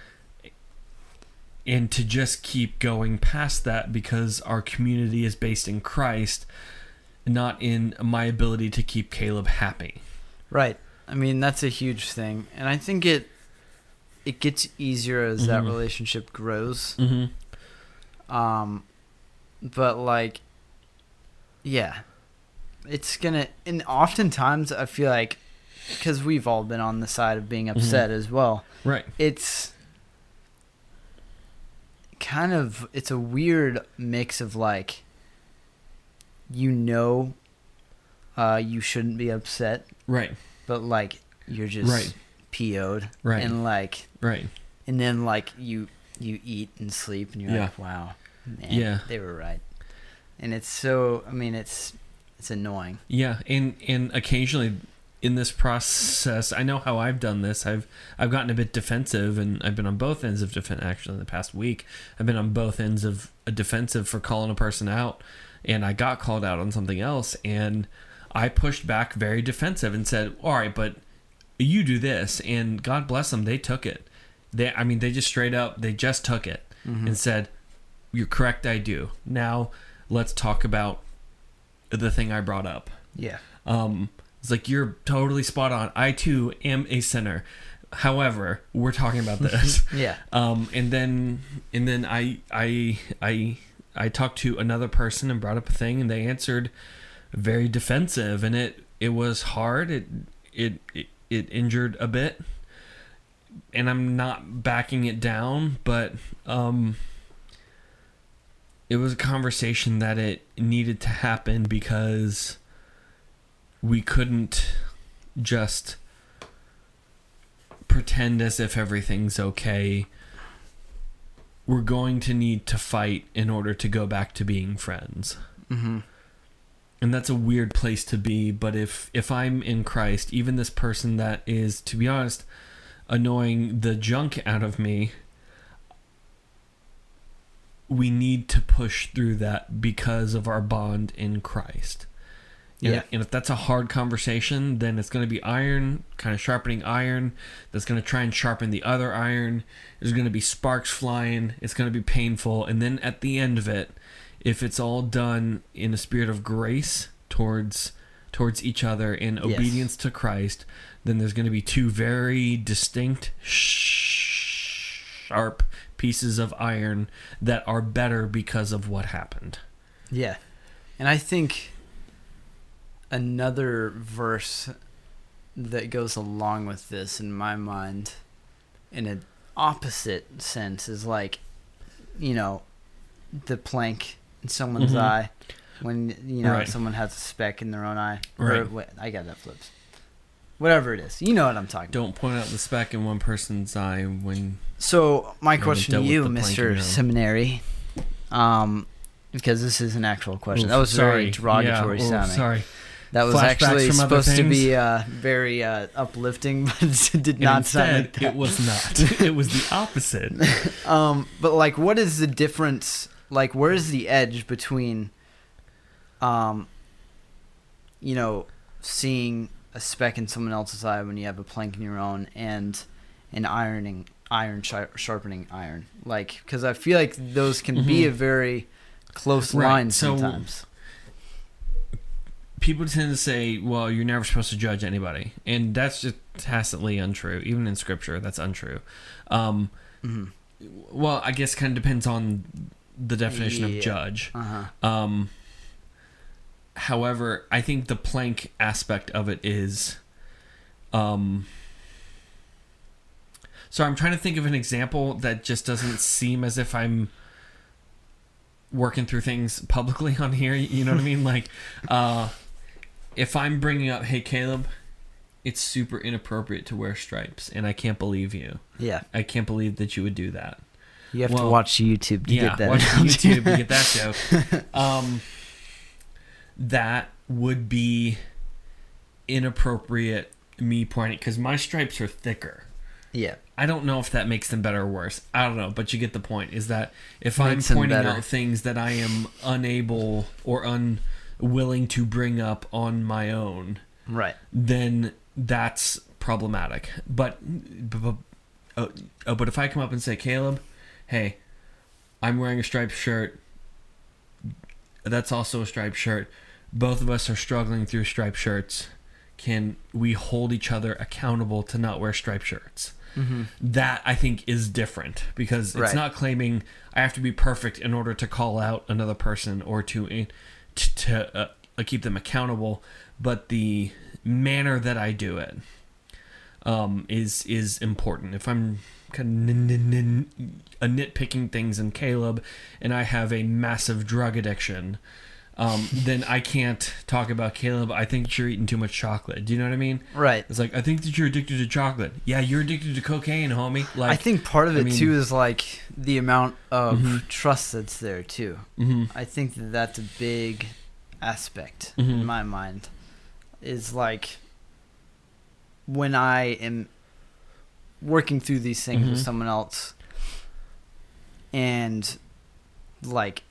and to just keep going past that because our community is based in christ not in my ability to keep caleb happy Right. I mean, that's a huge thing. And I think it it gets easier as that Mhm. relationship grows. Mm-hmm. Um, but like, yeah, it's gonna. And oftentimes, I feel like because we've all been on the side of being upset as well. Right. It's kind of it's a weird mix of like you know uh you shouldn't be upset Right. But like you're just Right. PO'd Right. and like Right. and then like you you eat and sleep and you're Yeah. like wow man Yeah. they were right and it's so i mean it's it's annoying Yeah, and and occasionally in this process, I know how I've done this. I've I've gotten a bit defensive, and I've been on both ends of defense. Actually, in the past week, I've been on both ends of a defensive for calling a person out, and I got called out on something else, and I pushed back very defensive and said, "All right, but you do this," and God bless them, they took it. They, I mean, they just straight up, they just took it and said, "You're correct, I do." Now let's talk about the thing I brought up. yeah Um, it's like you're totally spot on. I too am a sinner. However, we're talking about this. yeah um, and then and then I I I I talked to another person and brought up a thing, and they answered very defensive, and it it was hard. It it it, injured a bit, and I'm not backing it down, but um. It was a conversation that it needed to happen because we couldn't just pretend as if everything's okay. We're going to need to fight in order to go back to being friends. mm-hmm. And that's a weird place to be, but if if I'm in Christ, even this person that is to be honest annoying the junk out of me, we need to push through that because of our bond in Christ. And, Yeah. and if that's a hard conversation, then it's going to be iron, kind of sharpening iron. That's going to try and sharpen the other iron. There's going to be sparks flying. It's going to be painful. And then at the end of it, if it's all done in a spirit of grace towards towards each other in Yes. obedience to Christ, then there's going to be two very distinct, sharp pieces of iron that are better because of what happened. Yeah. And I think another verse that goes along with this in my mind in an opposite sense is like you know the plank in someone's Mhm. eye when you know Right. someone has a speck in their own eye or Right. wait, I got that flips whatever it is you know what I'm talking about Don't point out the speck in one person's eye when so my question to you the plank in Mr. Seminary um because this is an actual question Oof, that was very derogatory Yeah, oof, sounding sorry. That was Flashbacks actually supposed to be uh, very uh, uplifting, but it did not instead, sound like it was not. it was the opposite. Um, but like, what is the difference? Like, where is the edge between, um, you know, seeing a speck in someone else's eye when you have a plank in your own, and an ironing iron sharpening iron? Like, because I feel like those can be Mhm. a very close Right, line so- sometimes. People tend to say, "Well, you're never supposed to judge anybody," and that's just tacitly untrue. Even in Scripture, that's untrue. Um, hmm well, I guess kind of depends on the definition Yeah. of judge. Uh huh. Um, however, I think the plank aspect of it is, um, so I'm trying to think of an example that just doesn't seem as if I'm working through things publicly on here. You know what I mean? Like, uh, if I'm bringing up, hey Caleb, it's super inappropriate to wear stripes, and I can't believe you. Yeah, I can't believe that you would do that you have to watch YouTube to yeah, get that. watch. YouTube to get that joke. Um, that would be inappropriate. Me pointing because my stripes are thicker. yeah. I don't know if that makes them better or worse. I don't know, but you get the point. Is that if Makes I'm pointing out things that I am unable or unwilling to bring up on my own, Right. then that's problematic. But but, uh, uh, but if I come up and say, Caleb, hey, I'm wearing a striped shirt. That's also a striped shirt. Both of us are struggling through striped shirts. can we hold each other accountable to not wear striped shirts? Mm-hmm. That I think is different because it's Right. not claiming I have to be perfect in order to call out another person or to to, to uh, uh, keep them accountable, but the manner that I do it um, is is important. If I'm kind of n- n- n- a nitpicking things in Caleb, and I have a massive drug addiction, um, then I can't talk about Caleb. I think you're eating too much chocolate. Do you know what I mean? Right. It's like I think that you're addicted to chocolate. Yeah, you're addicted to cocaine, homie. Like I think part of I it mean- too is like the amount of Mhm. trust that's there too. hmm I think that that's a big aspect Mhm. in my mind. Is like when I am working through these things with Mhm. someone else, and like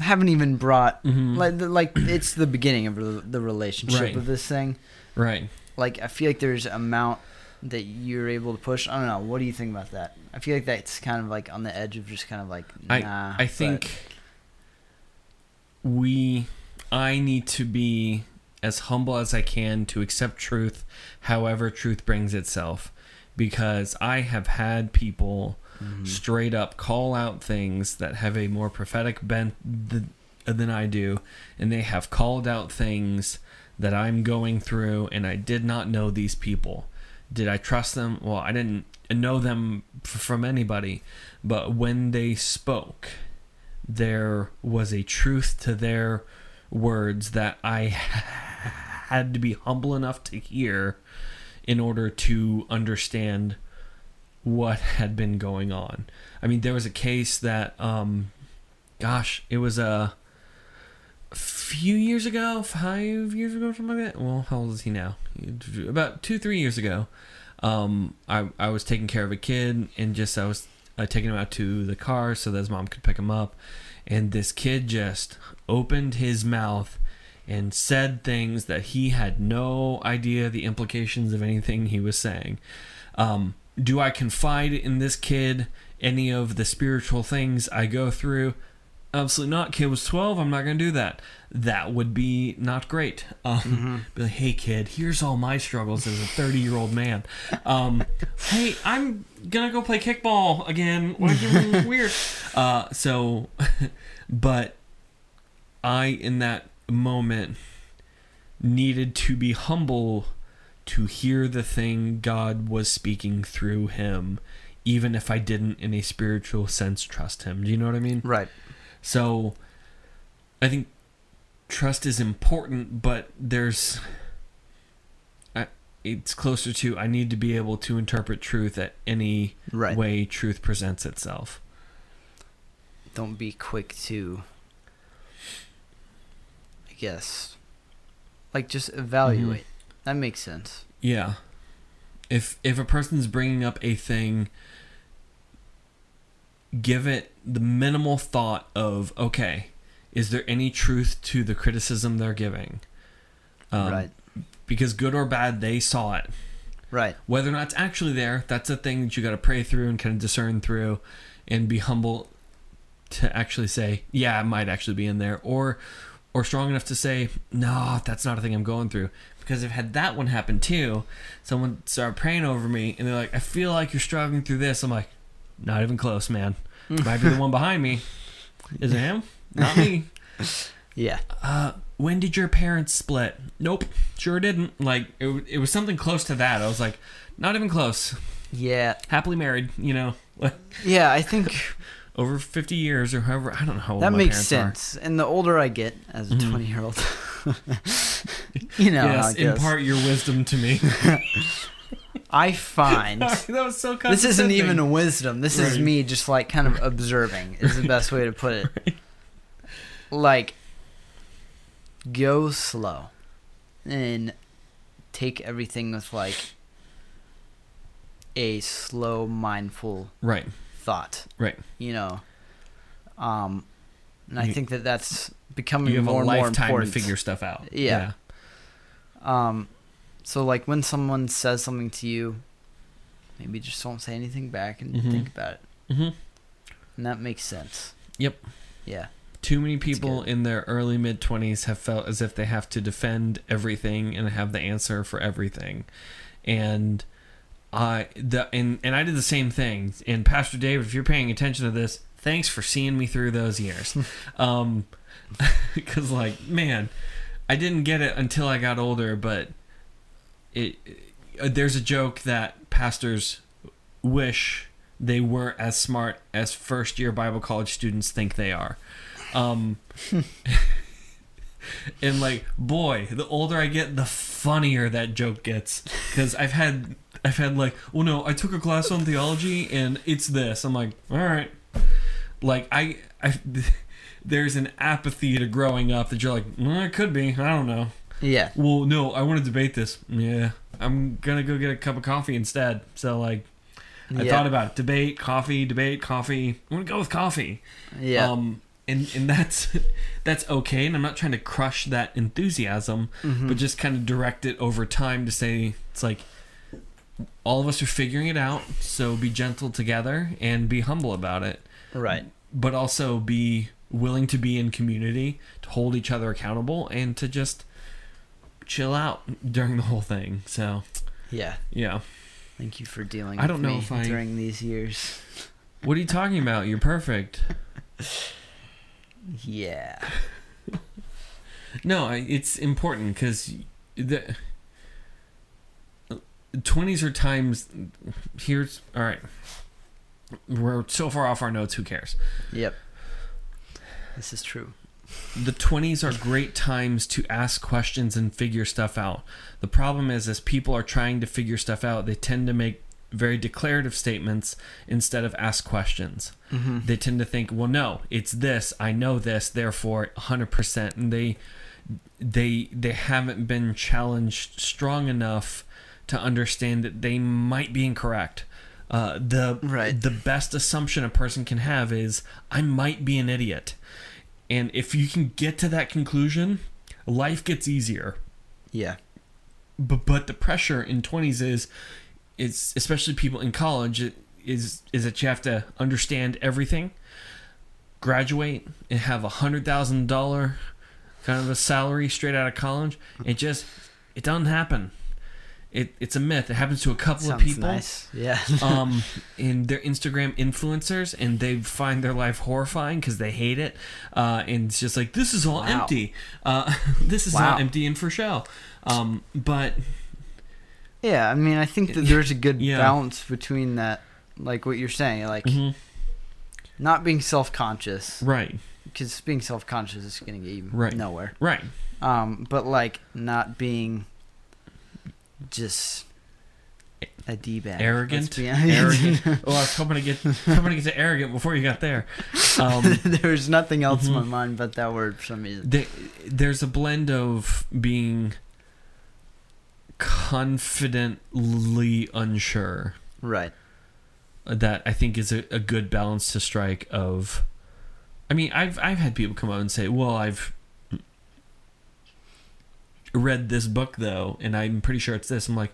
haven't even brought hmm like like it's the beginning of the the relationship Right. of this thing. right. Like I feel like there's amount that you're able to push. I don't know. What do you think about that? I feel like that's kind of like on the edge of just kind of like nah. I but- think we I need to be as humble as I can to accept truth however truth brings itself. Because I have had people Mhm. straight up call out things that have a more prophetic bent th- than I do and they have called out things that I'm going through and I did not know these people. Did I trust them? Well I didn't know them f- from anybody. But when they spoke there was a truth to their words that I had to be humble enough to hear in order to understand what had been going on. I mean, there was a case that, um, gosh, it was a few years ago, five years ago, something like that. Well, how old is he now? About two, three years ago. Um, I I was taking care of a kid and just I was uh, taking him out to the car so that his mom could pick him up, and this kid just opened his mouth and said things that he had no idea the implications of anything he was saying. Um, do I confide in this kid any of the spiritual things I go through? Absolutely not. Kid was 12. I'm not going to do that. That would be not great. Um, Mm-hmm. Be like, hey, kid, here's all my struggles as a 30 year old man. Um, hey, I'm going to go play kickball again. What are you weird? Uh, so, but I, in that moment, needed to be humble to hear the thing God was speaking through him, even if I didn't, in a spiritual sense, trust him. Do you know what I mean? right. So I think trust is important, but there's I, it's closer to I need to be able to interpret truth at any Right. way truth presents itself. Don't be quick to. I guess. Like just evaluate. Mm-hmm. That makes sense. Yeah. If if a person's bringing up a thing give it the minimal thought of okay, is there any truth to the criticism they're giving? Um, right. Because good or bad, they saw it. Right. Whether or not it's actually there, that's a thing that you got to pray through and kind of discern through, and be humble to actually say, yeah, it might actually be in there, or or strong enough to say, no, that's not a thing I'm going through. Because I've had that one happen too. Someone started praying over me, and they're like, I feel like you're struggling through this. I'm like, not even close, man. Might be the one behind me. Is it him? Not me. Yeah. uh, when did your parents split? Nope, sure didn't. Like it, it was something close to that. I was like, not even close. Yeah. Happily married, you know, Yeah, I think over fifty years or however. I don't know how old that makes sense. And the older I get as a Mhm. 20 year old, you know, Yes, impart your wisdom to me. I find that was so. this isn't even wisdom. This is me just like kind of observing is the best way to put it. Like go slow and take everything with like a slow mindful right, thought, right. you know. Um and I You- think that that's becoming more a and more lifetime to figure stuff out. Yeah. Um, so like when someone says something to you, maybe just don't say anything back and Mhm. think about it, Mm-hmm. and that makes sense. Yep. Yeah. Too many people in their early mid 20s have felt as if they have to defend everything and have the answer for everything. And I the and and I did the same thing. And Pastor David, if you're paying attention to this, thanks for seeing me through those years. um cuz like, man, I didn't get it until I got older, but it, uh, there's a joke that pastors wish they were as smart as first year Bible college students think they are. Um, and like, boy, the older I get, the funnier that joke gets. Because I've had, I've had like, well, no, I took a class on theology and it's this. I'm like, all right. Like I, I, there's an apathy to growing up that you're like, well, it could be. I don't know. Yeah. Well, no, I want to debate this. Yeah, I'm gonna go get a cup of coffee instead. So like, I Yeah. thought about it. debate, coffee, debate, coffee. I'm gonna go with coffee. Yeah. Um, and and that's that's okay. And I'm not trying to crush that enthusiasm, Mhm. but just kind of direct it over time to say it's like all of us are figuring it out. So be gentle together and be humble about it right. but also be willing to be in community, to hold each other accountable, and to just chill out during the whole thing. So, Yeah. yeah. Thank you for dealing I don't know me if I- during these years. What are you talking about? You're perfect. Yeah. No, it's important because the twenties are times. Here's all right. We're so far off our notes. Who cares? Yep. This is true. the 20s are great times to ask questions and figure stuff out. The problem is as people are trying to figure stuff out, they tend to make very declarative statements instead of ask questions. Mm-hmm. They tend to think, "Well, no, it's this. I know this, therefore 100%." And they they they haven't been challenged strong enough to understand that they might be incorrect. Uh, the Right. the best assumption a person can have is I might be an idiot. And if you can get to that conclusion, life gets easier. Yeah. But but the pressure in 20s is is especially people in college is is that you have to understand everything, graduate and have a hundred thousand dollar kind of a salary straight out of college. It just it doesn't happen. It it's a myth. It happens to a couple Sounds of people nice. Yeah. um, and they're Instagram influencers, and they find their life horrifying because they hate it. Uh, and it's just like this is all Wow. empty. Uh, this is Wow. all empty and for show. Um, but yeah. I mean, I think that there's a good Yeah. balance between that, like what you're saying, like mhm, not being self-conscious, right, because being self-conscious is going to get you Right. nowhere. right, Um, but like not being just a d bag. arrogant, arrogant. Oh, I was hoping to get hoping to get to arrogant before you got there. Um, There's nothing else in my Mhm. mind but that word for some reason. the, there's a blend of being confidently unsure Right. that I think is a, a good balance to strike of I mean I've I've had people come out and say well I've read this book though and I'm pretty sure it's this. I'm like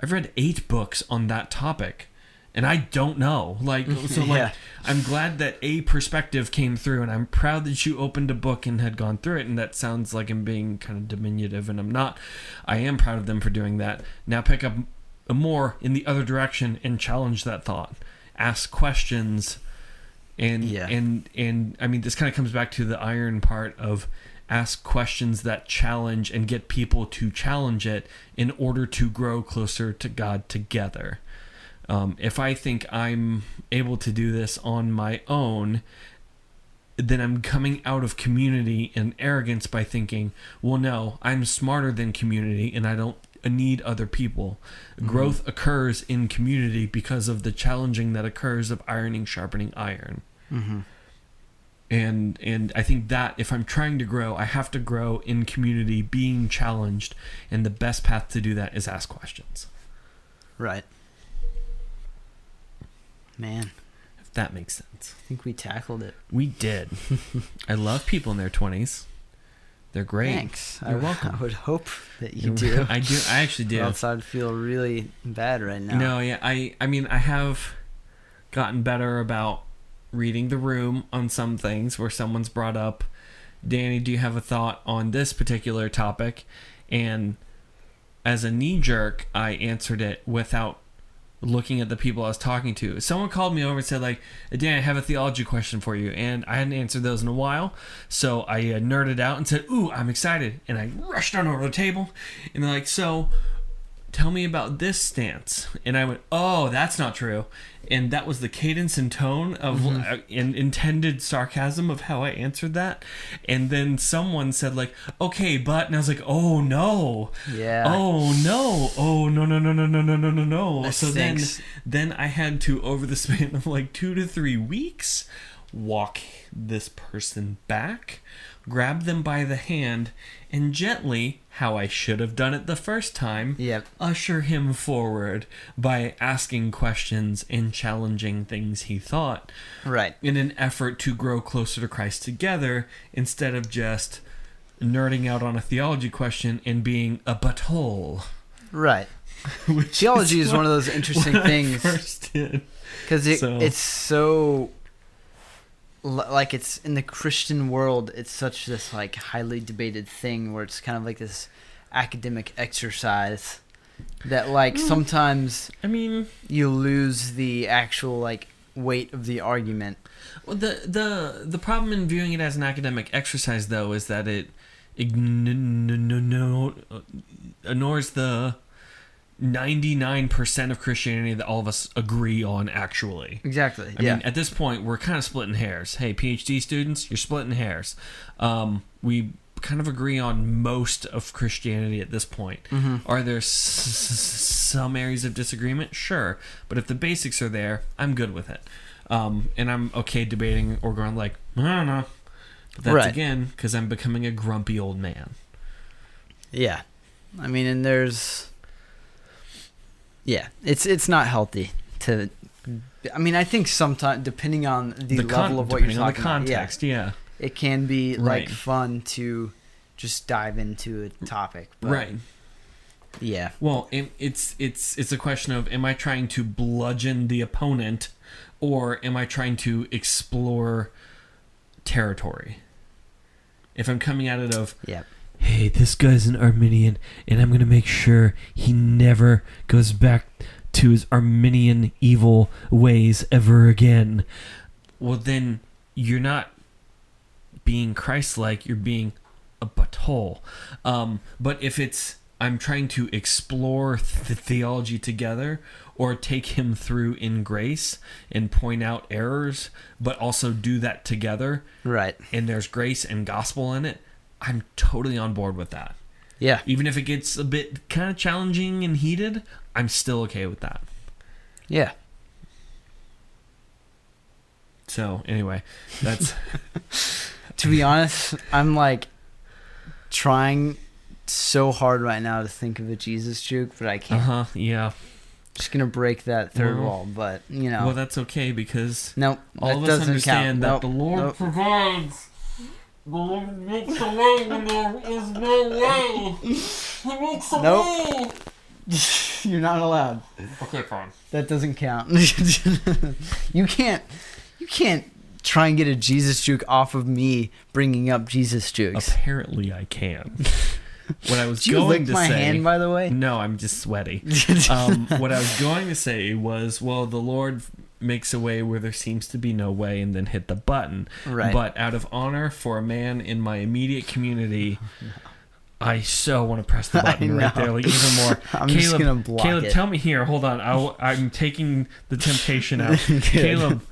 I've read 8 books on that topic and I don't know. Like so like Yeah. I'm glad that a perspective came through and I'm proud that you opened a book and had gone through it and that sounds like I'm being kind of diminutive and I'm not. I am proud of them for doing that. Now pick up more in the other direction and challenge that thought. Ask questions and Yeah. and and i mean this kind of comes back to the iron part of ask questions that challenge and get people to challenge it in order to grow closer to god together. Um, if i think i'm able to do this on my own then i'm coming out of community and arrogance by thinking well no i'm smarter than community and i don't need other people. Growth occurs in community because of the challenging that occurs of ironing sharpening iron. Mm-hmm. And and I think that if I'm trying to grow, I have to grow in community, being challenged, and the best path to do that is ask questions. Right. Man, If that makes sense. I think we tackled it. We did. I love people in their twenties. They're great. Thanks. You're I, welcome. I would hope that you do. I do. I actually do. Else I'd feel really bad right now. No, yeah, I I mean I have gotten better about reading the room on some things where someone's brought up Danny, do you have a thought on this particular topic? And as a knee jerk, I answered it without looking at the people I was talking to. Someone called me over and said, like, Dan, I have a theology question for you. And I hadn't answered those in a while. So I uh, nerded out and said, Ooh, I'm excited. And I rushed on over to the table. And they're like, So tell me about this stance. And I went, Oh, that's not true. And that was the cadence and tone of uh, in, intended sarcasm of how I answered that. And then someone said, like, okay, but, and I was like, oh no. Yeah. Oh no. Oh no, no, no, no, no, no, no, no, no. So stinks. then, then I had to, over the span of like two to three weeks, walk this person back, grab them by the hand, and gently, how I should have done it the first time, Yep. usher him forward by asking questions and challenging things he thought Right. in an effort to grow closer to Christ together instead of just nerding out on a theology question and being a butthole. Right. Which Theology is what- one of those interesting things because it, So- it's so like it's in the Christian world. It's such this like highly debated thing where it's kind of like this academic exercise that like Mm. sometimes I mean, you lose the actual like weight of the argument. well, the the the problem in viewing it as an academic exercise, though, is that it ignores the ninety nine percent of Christianity that all of us agree on. Actually, Exactly. I yeah. mean, at this point, we're kind of splitting hairs. Hey, PhD students, you're splitting hairs. Um, we kind of agree on most of Christianity at this point. Mhm. Are there s- s- some areas of disagreement? Sure, but if the basics are there, I'm good with it. Um, and I'm okay debating or going like, I don't know. But that's Right. again because I'm becoming a grumpy old man. Yeah. I mean, and there's Yeah, it's it's not healthy to I mean, I think sometimes depending on the, The level con- of what you're on the talking about, yeah, context, yeah. it can be like fun to just dive into a topic. But right. Yeah. Well, it, it's it's it's a question of am I trying to bludgeon the opponent, or am I trying to explore territory? If I'm coming at it of Yep. Hey, this guy's an Arminian, and I'm gonna make sure he never goes back to his Arminian evil ways ever again. Well, then you're not being Christ-like. You're being a butthole. Um, but if it's I'm trying to explore the theology together, or take him through in grace and point out errors, but also do that together, Right. and there's grace and gospel in it, I'm totally on board with that. Yeah. Even if it gets a bit kind of challenging and heated, I'm still okay with that. Yeah. So, anyway, that's To be honest, I'm like trying so hard right now to think of a Jesus joke, but I uh can't. Uh-huh. yeah. Just gonna break that third Well- wall, but you know, Well, that's okay because nope, all that of us doesn't understand count. that Nope, the Lord nope. provides. The Lord makes a way when there is no way. He makes a Nope. way. You're not allowed. Okay, fine. That doesn't count. you can't. You can't try and get a Jesus joke off of me bringing up Jesus jokes. Apparently, I can. what I was Did you going lick to my say. hand, by the way? No, I'm just sweaty. um, what I was going to say was, well, the Lord makes a way where there seems to be no way, and then hit the button. Right. But out of honor for a man in my immediate community, I so want to press the button right there, like even more. I'm Caleb, just gonna block Caleb, it. tell me here. Hold on. I'll, I'm taking the temptation out. Caleb,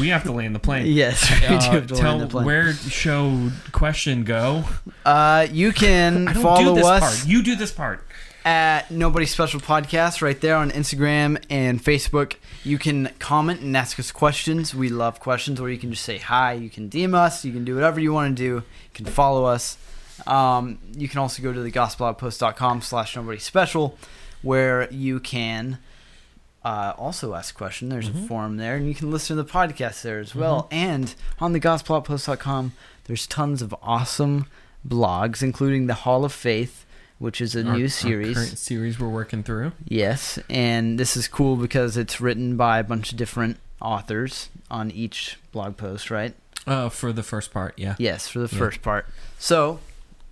we have to land the plane. Yes, we do Uh, have to tell land the plane. where show question go. Uh, you can I don't follow do this us part. You do this part. at Nobody Special Podcast right there on Instagram and Facebook. You can comment and ask us questions. We love questions, or you can just say hi. You can DM us. You can do whatever you want to do. You can follow us. Um, you can also go to the gospeloutpost.com slash nobody special where you can uh, also ask a question. There's Mhm. a forum there, and you can listen to the podcast there as well. And on the gospeloutpost.com, there's tons of awesome blogs, including the Hall of Faith, which is a Our- new series. current series we're working through. Yes, and this is cool because it's written by a bunch of different authors on each blog post, right? Uh, for the first part, yeah. Yes, for the Yeah. first part. So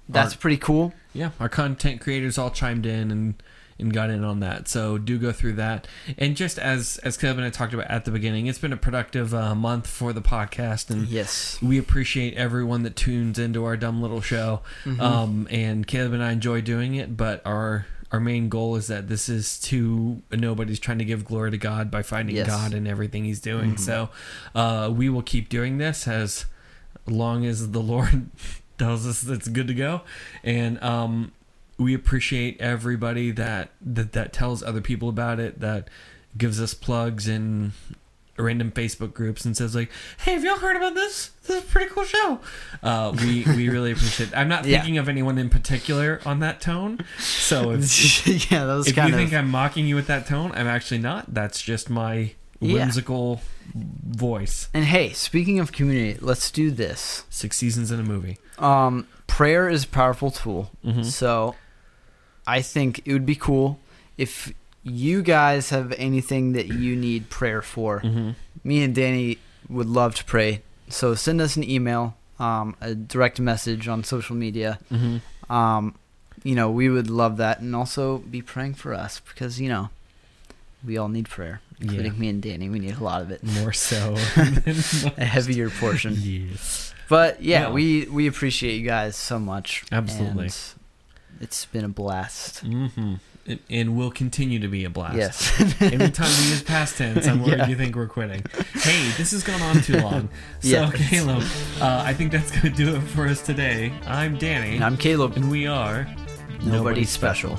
that's Our- pretty cool. Yeah, our content creators all chimed in and and got in on that. So do go through that. And just as as Kevin had talked about at the beginning, it's been a productive uh, month for the podcast, and Yes. we appreciate everyone that tunes into our dumb little show. Mhm. Um, and Caleb and I enjoy doing it, but our our main goal is that this is to nobody's trying to give glory to God by finding Yes. God in everything He's doing. Mhm. So uh, we will keep doing this as long as the Lord tells us it's good to go, and um, we appreciate everybody that, that that tells other people about it, that gives us plugs in random Facebook groups and says like, "Hey, have y'all heard about this? This is a pretty cool show." Uh, we we really appreciate. It. I'm not Yeah. thinking of anyone in particular on that tone. So if, yeah, if you of think I'm mocking you with that tone, I'm actually not. That's just my Yeah. whimsical voice. And hey, speaking of community, let's do this. Six seasons in a movie. Um, prayer is a powerful tool. Mhm. So I think it would be cool if you guys have anything that you need prayer for. Mm-hmm. Me and Danny would love to pray. So send us an email, um, a direct message on social media. Mm-hmm. Um, you know, we would love that, and also be praying for us because you know we all need prayer, including Yeah. me and Danny. We need a lot of it, More so. a heavier portion. yes. But yeah, Yeah. we we appreciate you guys so much. Absolutely. It's been a blast. Mm-hmm. And, and will continue to be a blast. Yes. Anytime we use past tense, I'm worried Yeah. you think we're quitting. Hey, this has gone on too long. So, Yeah. Caleb, uh, I think that's going to do it for us today. I'm Danny. and I'm Caleb. and we are Nobody special.